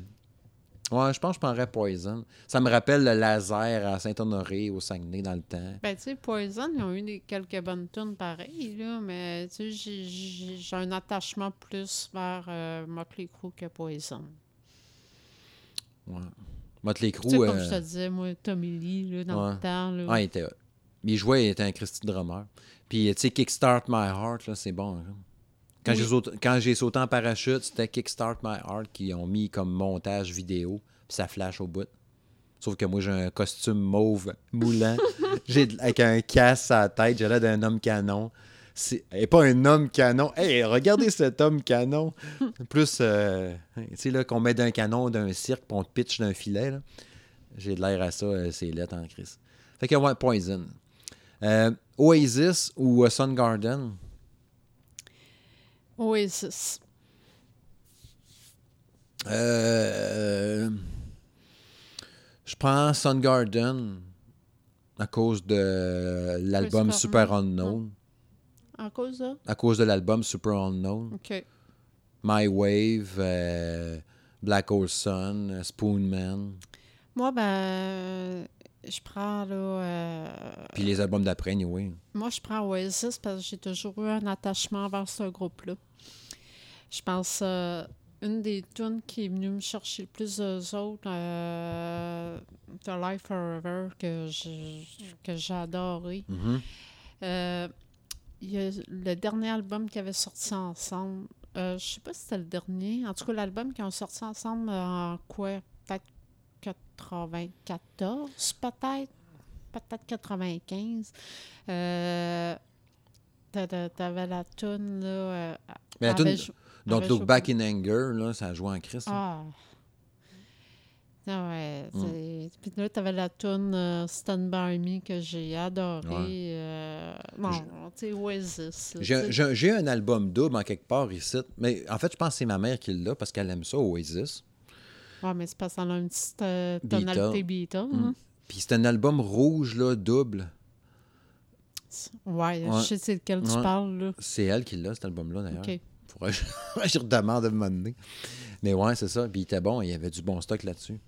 Ouais, je pense que je prendrais Poison. Ça me rappelle le laser à Saint-Honoré, au Saguenay, dans le temps. Ben, tu sais, Poison, ils ont eu des, quelques bonnes tunes pareilles, là, mais tu sais, j'ai- un attachement plus vers euh, Motley Crue que Poison. Ouais. Motley Tu sais, Crue. comme euh, je te disais, moi, Tommy Lee, là, dans ouais. le temps, là. Ah, il était. Il jouait, il était un Christy drummer. Puis, tu sais, Kickstart My Heart, là, c'est bon. Quand Oui. j'ai sauté- quand j'ai sauté en parachute, c'était Kickstart My Heart qui ont mis comme montage vidéo, puis ça flash au bout. Sauf que moi, j'ai un costume mauve moulant, avec un casse à la tête, j'ai l'air d'un homme canon. C'est et pas un homme canon. Hey, regardez cet homme canon. Plus, euh, tu sais, là, qu'on met d'un canon, d'un cirque, puis on te pitch d'un filet. là. J'ai de l'air à ça, euh, c'est lettre en crise. Fait que, ouais, Poison. Euh, Oasis ou euh, Sun Garden? Oasis. Euh, je prends Sun Garden à cause de l'album Super. Unknown. En cause de? À cause de l'album Super Unknown. OK. My Wave, Black Hole Sun, euh, Spoonman. Moi, ben, je prends, là... euh, Puis les albums d'après, anyway. Moi, je prends Oasis parce que j'ai toujours eu un attachement vers ce groupe-là. Je pense euh, une des tunes qui est venue me chercher le plus d'eux autres, euh, The Life Forever, que j'ai que j'ai adoré. Mhm. Euh, il y a le dernier album qu'ils avaient sorti ensemble. Je sais pas si c'était le dernier. En tout cas, l'album qu'ils ont sorti ensemble en quoi? Peut-être 94, peut-être? Peut-être 95. Euh, t'a- t'a- T'avais la tune là. euh, Mais la Don't avait Look Back in Anger, là, ça a joué en Christ. là. Ah. Ouais, Mm. Puis là, t'avais la tune euh, Stand By Me que j'ai adoré. Ouais. euh, Non, Je- tu sais, Oasis. j'ai un album double en quelque part ici. Mais en fait, je pense que c'est ma mère qui l'a parce qu'elle aime ça, Oasis. Ouais, mais c'est parce qu'elle a une petite euh, tonalité Beatles. Mm. hein. Puis c'est un album rouge, là, double. Ouais, Ouais. je sais c'est lequel tu parles, là. C'est elle qui l'a, cet album-là, d'ailleurs. OK. Faudrait que je, redemande à moment donné. Mais ouais, c'est ça. Puis il était bon, il y avait du bon stock là-dessus.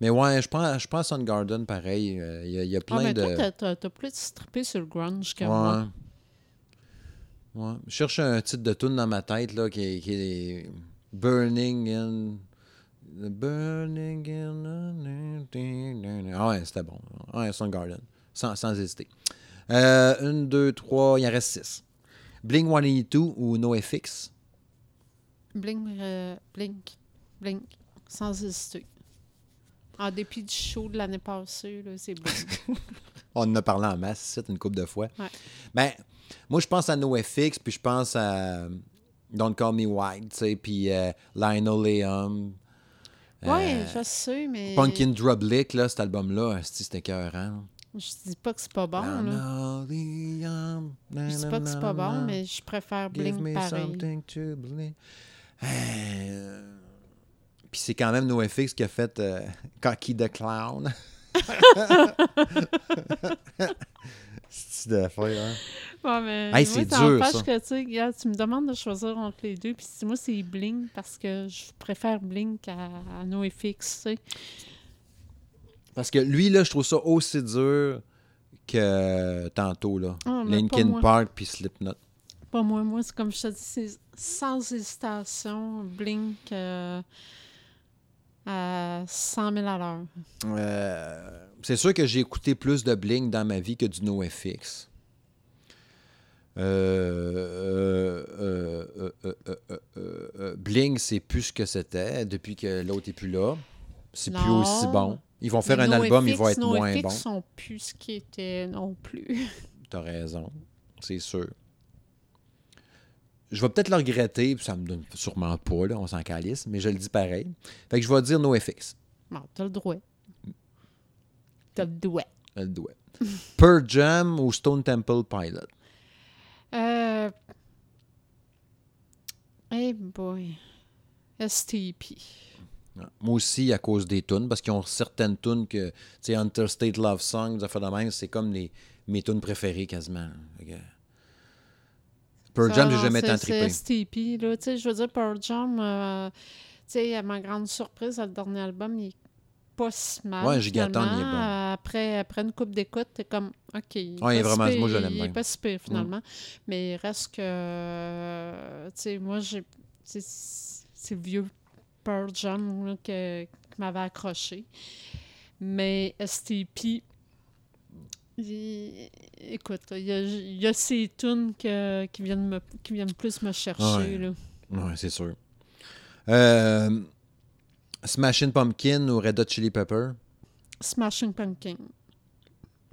Mais ouais, je prends, je prends Sun Garden pareil. Euh, Il y, a- Ah, plein mais de. toi, t'as- plus trippé sur le grunge que moi. ouais. Ouais. Je cherche un titre de tune dans ma tête là, qui, est, qui est Burning in. Burning in. Ah ouais, c'était bon. Ouais, Sun Garden. Sans, sans hésiter. Euh, une, deux, trois, il en reste six. Bling 182 ou NoFX? Blink, euh, blink, blink, sans hésiter. En dépit du show de l'année passée, c'est blink. On en a parlé en masse, c'est une couple de fois. Ouais. Ben, moi, je pense à NoFX, puis je pense à Don't Call Me White, tu sais, puis euh, Lionel Liam. Ouais, euh, je sais, mais. Punkin Drublick, là, cet album-là, c'était écœurant. Je dis pas que c'est pas bon, là. Je dis pas que c'est pas bon, mais je préfère Blink pareil. something to believe. Euh, Puis c'est quand même NoFX qui a fait euh, Cocky the Clown. c'est de faire, hein? Ouais, mais Hey, moi, c'est dur, ça. que, tu sais, regarde, tu me demandes de choisir entre les deux, puis moi, c'est Blink parce que je préfère Blink à, NoFX, tu sais. Parce que lui, là, je trouve ça aussi dur que tantôt, là. Ah, Linkin. Park puis Slipknot. Pas moi, moi, c'est comme je te dis, c'est sans hésitation, Blink euh, à 100 000 à l'heure. Euh, c'est sûr que j'ai écouté plus de Blink dans ma vie que du NoFX. Euh, euh, Blink, c'est plus ce que c'était depuis que l'autre est plus là. C'est plus aussi bon. Ils vont faire Les un album, il NoFX, va être moins NoFX bon. sont plus ce qui était non plus. T'as raison, c'est sûr. Je vais peut-être le regretter, puis ça me donne sûrement pas, là, on s'en calisse, mais je le dis pareil. Fait que je vais dire NoFX. T'as le droit. T'as le droit. Le. Pearl Jam ou Stone Temple Pilot? Hey boy. STP. Ouais. Moi aussi, à cause des tunes, parce qu'ils ont certaines tunes que, tu sais, Interstate Love Song, des affaires de même, c'est comme les, mes tunes préférées quasiment. Pearl Jam, j'ai jamais c'est- tant C'est trippé. STP, là. Tu sais, je veux dire, Pearl Jam, euh, tu sais, à ma grande surprise, le dernier album, il est pas si mal. Ouais, Gigaton, il est bon. finalement. Après, après une coupe d'écoute, t'es comme, OK. il Ouais, il est pas si vraiment- pire, moi, je l'aime Il est bien. pas si pire, finalement. Mais il reste que. euh, Tu sais, moi, j'ai. C'est le vieux Pearl Jam là, que- qui m'avait accroché. Mais STP. il- Écoute, il y a, il y a ces tunes que- qui, viennent me, qui viennent plus me chercher. Là. Ouais, c'est sûr. Euh, Smashing Pumpkin ou Red Hot Chili Pepper? Smashing Pumpkin.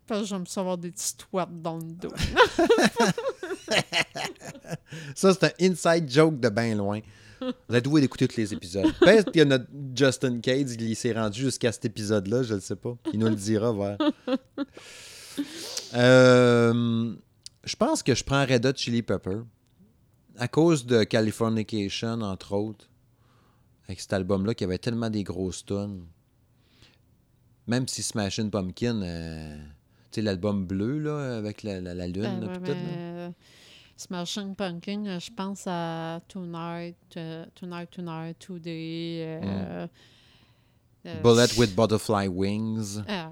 Parce que j'aime savoir des petites dans le dos. Ça, c'est un inside joke de bien loin. Vous êtes doué d'écouter tous les épisodes. Peut-être qu'il y a notre Justin Cade, il s'est rendu jusqu'à cet épisode-là, je ne sais pas. Il nous le dira, vers. Euh, je pense que je prends Red Hot Chili Pepper. À cause de Californication, entre autres. Avec cet album-là, qui avait tellement des grosses tonnes. Même si Smashing Pumpkin, euh, tu sais, l'album bleu, là, avec la, la- la lune, Ben là, ouais, tout, mais, euh, Smashing Pumpkin, euh, je pense à Tonight, euh, Tonight, Tonight, Today. euh, euh, Bullet with Butterfly Wings. euh,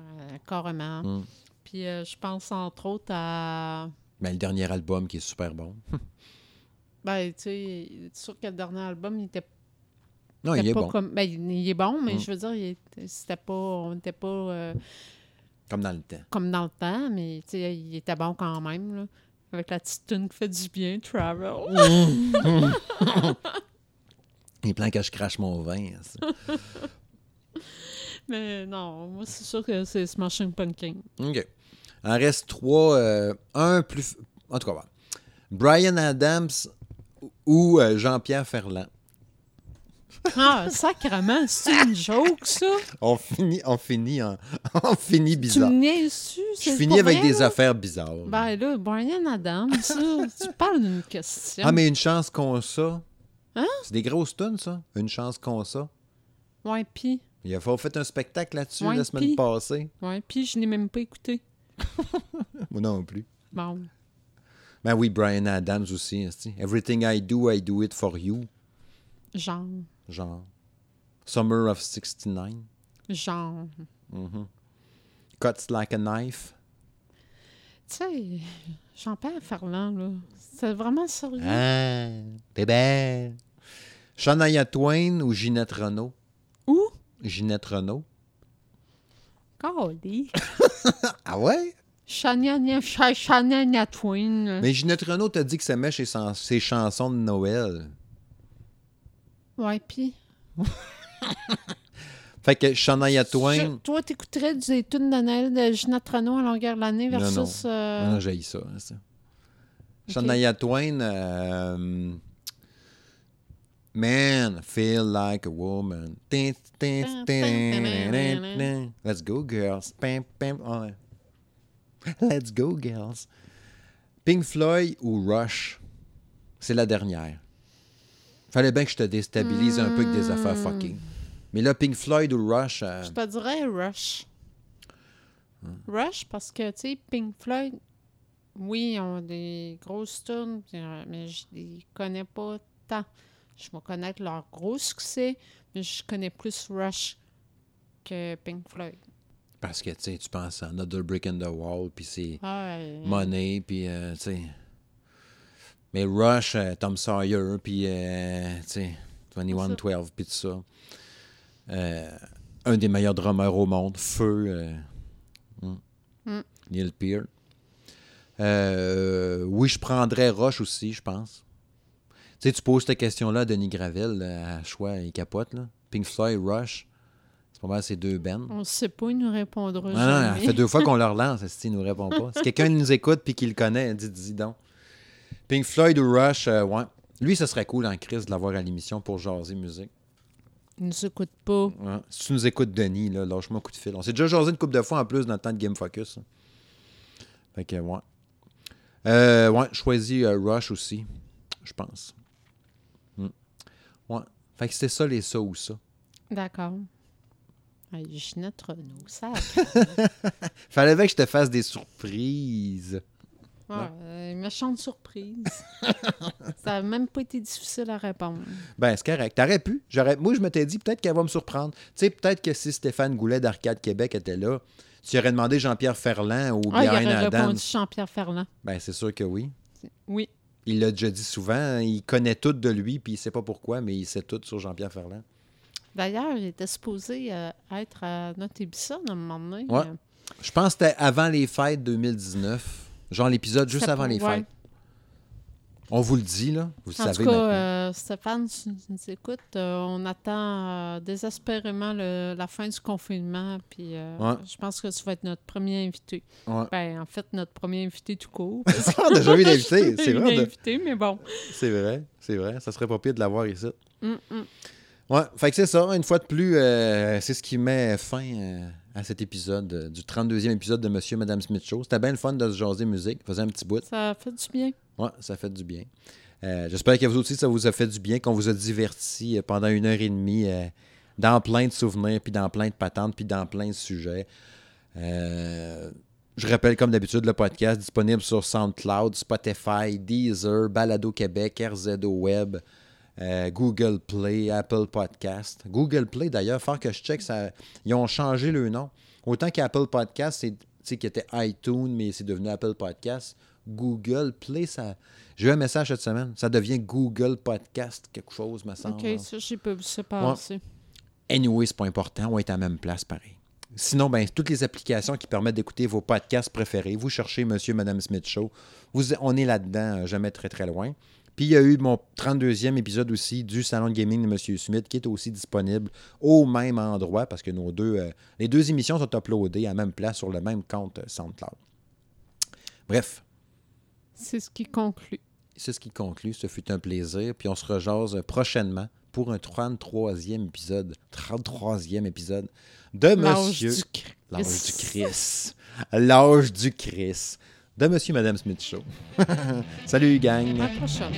carrément. Mm. Puis je pense entre autres à. Ben, le dernier album qui est super bon. Ben, tu sais, c'est sûr que le dernier album, il était, Non, il est pas bon. comme. Ben, il est bon, mais Mm. je veux dire, c'était pas. On n'était pas euh, Comme dans le temps. comme dans le temps, mais tu sais, il était bon quand même, là. Avec la petite tune qui fait du bien, Travel. Il est plein que je crache mon vin. ça. Mais non, moi, c'est sûr que c'est Smashing Pumpkin. OK. Il en reste trois. euh, un plus. En tout cas, voilà. Brian Adams ou euh, Jean-Pierre Ferland? Ah, sacrement, c'est une joke, ça? On finit, on finit, en- on finit Tu bizarre. me niaises-tu? Je finis avec vrai, des là? affaires bizarres. Ben là, Brian Adams, ça, tu parles d'une question. ah, mais une chance qu'on ça. Hein? C'est des grosses tunes, ça. Une chance qu'on ça. Ouais, pis, Il a fait, un spectacle là-dessus Ouais, la semaine puis- passée. ouais, pis je n'ai même pas écouté. Moi non plus. Bon, Ben oui, Brian Adams aussi. Everything I do, I do it for you. genre, Genre. Summer of 69. genre. Cuts like a knife. Tu sais, Jean-Pierre Ferland, là, c'est vraiment sérieux. Ah, bébé. Shania Twain ou Ginette Renault? Où? Ginette Renault. Calé. Ah ouais? Shania Nia- Sha- Shania Nia Twain. Mais Ginette Renault t'a dit que ça met chez ses chansons de Noël. Ouais, pis. Fait que Shania Je- Twain. Toi, t'écouterais des tunes de Noël de Ginette Renault à longueur de l'année versus... non. euh, Ah, j'ai ça. ça. Shania Twain. euh, Man, feel like a woman. Let's go, girls. Let's go, girls. Pink Floyd ou Rush? C'est la dernière. Fallait bien que je te déstabilise un peu avec des affaires fucking. Mais là, Pink Floyd ou Rush, euh, Je te dirais Rush. Rush, parce que, tu sais, Pink Floyd, oui, ils ont des grosses tunes, euh, mais je les connais pas tant. Je vais connaître leur gros succès, mais je connais plus Rush que Pink Floyd. parce que tu sais, tu penses à Another Brick in the Wall, puis c'est Ah. Money, puis euh, tu sais. Mais Rush, euh, Tom Sawyer, puis euh, tu sais, 2112, puis tout ça. Euh, un des meilleurs drummers au monde, Feu, euh, hmm, Mm. Neil Peart. Oui, je prendrais Rush aussi, je pense. Tu sais, tu poses cette question-là à Denis Gravel, à choix, il capote, là. Pink Floyd, Rush, c'est pas mal ces deux bands. On ne sait pas, il nous répondra Ah non, ça fait deux fois qu'on le relance, il nous répond pas. Si quelqu'un nous écoute puis qu'il le connaît, dis, dis donc. Pink Floyd ou Rush, euh, ouais. Lui, ce serait cool en crise de l'avoir à l'émission pour jaser musique. Il nous écoute pas. Ouais. Si tu nous écoutes, Denis, là, lâche-moi un coup de fil. On s'est déjà jasé une couple de fois en plus dans le temps de Game Focus. Fait que, ouais. Euh, ouais, je choisis euh, Rush aussi, je pense. Hmm. Ouais. Fait que c'était ça, les ça ou ça. D'accord. Ginette Renault, ça. Fallait bien que je te fasse des surprises. Ouais, méchante surprise. ça n'a même pas été difficile à répondre. Ben, c'est correct. T'aurais pu. Moi, je m'étais dit peut-être qu'elle va me surprendre. Tu sais, peut-être que si Stéphane Goulet d'Arcade Québec était là, tu aurais demandé Jean-Pierre Ferland ou ah, il aurait répondu Jean-Pierre Ferland. Ben, c'est sûr que oui. Oui. Il l'a déjà dit souvent. Il connaît tout de lui, puis il sait pas pourquoi, mais il sait tout sur Jean-Pierre Ferland. D'ailleurs, il était supposé euh, être à notre à un moment donné. Ouais. Je pense que c'était avant les fêtes 2019. Genre l'épisode juste avant les fêtes. On vous le dit, là. Vous en savez tout cas, euh, Stéphane, tu nous écoutes. Euh, on attend euh, désespérément la fin du confinement. Puis je pense que tu vas être notre premier invité. Ben, en fait, notre premier invité tout court. On a déjà eu l'invité, c'est vrai. invité, mais bon. C'est vrai, c'est vrai. Ça serait pas pire de l'avoir ici. Mm, mm. Ouais, fait que c'est ça. Une fois de plus, c'est ce qui met fin à cet épisode, euh, du 32e épisode de Monsieur et Madame Smith Show. C'était bien le fun de se jaser musique. Faisait un petit bout. Ça fait du bien. Ouais, ça fait du bien. Euh, j'espère que vous aussi, ça vous a fait du bien, qu'on vous a diverti euh, pendant une heure et demie dans plein de souvenirs, puis dans plein de patentes, puis dans plein de sujets. je rappelle, comme d'habitude, le podcast disponible sur SoundCloud, Spotify, Deezer, Balado Québec, RZO Web. Euh, Google Play, Apple Podcast. Google Play, d'ailleurs, faire que je check, ça, ils ont changé le nom. Autant qu'Apple Podcast, c'est qui était iTunes, mais c'est devenu Apple Podcast. Google Play, ça. J'ai eu un message cette semaine. Ça devient Google Podcast, quelque chose, me semble. OK, ça, j'ai pas vu ça passer. Anyway, c'est pas important. On va être à la même place, pareil. Sinon, ben, toutes les applications qui permettent d'écouter vos podcasts préférés, vous cherchez Monsieur, Madame Smith Show. Vous, on est là-dedans, euh, jamais très, très loin. Puis il y a eu mon 32e épisode aussi du Salon de Gaming de M. Smith qui est aussi disponible au même endroit parce que nos deux, euh, les deux émissions sont uploadées à la même place sur le même compte SoundCloud. Bref. C'est ce qui conclut. C'est ce qui conclut. Ce fut un plaisir. Puis on se rejase prochainement pour un 33e épisode. 33e épisode de Monsieur. L'âge du Chris. L'âge du Chris de Monsieur Madame Smith Show. Salut, gang. À la prochaine.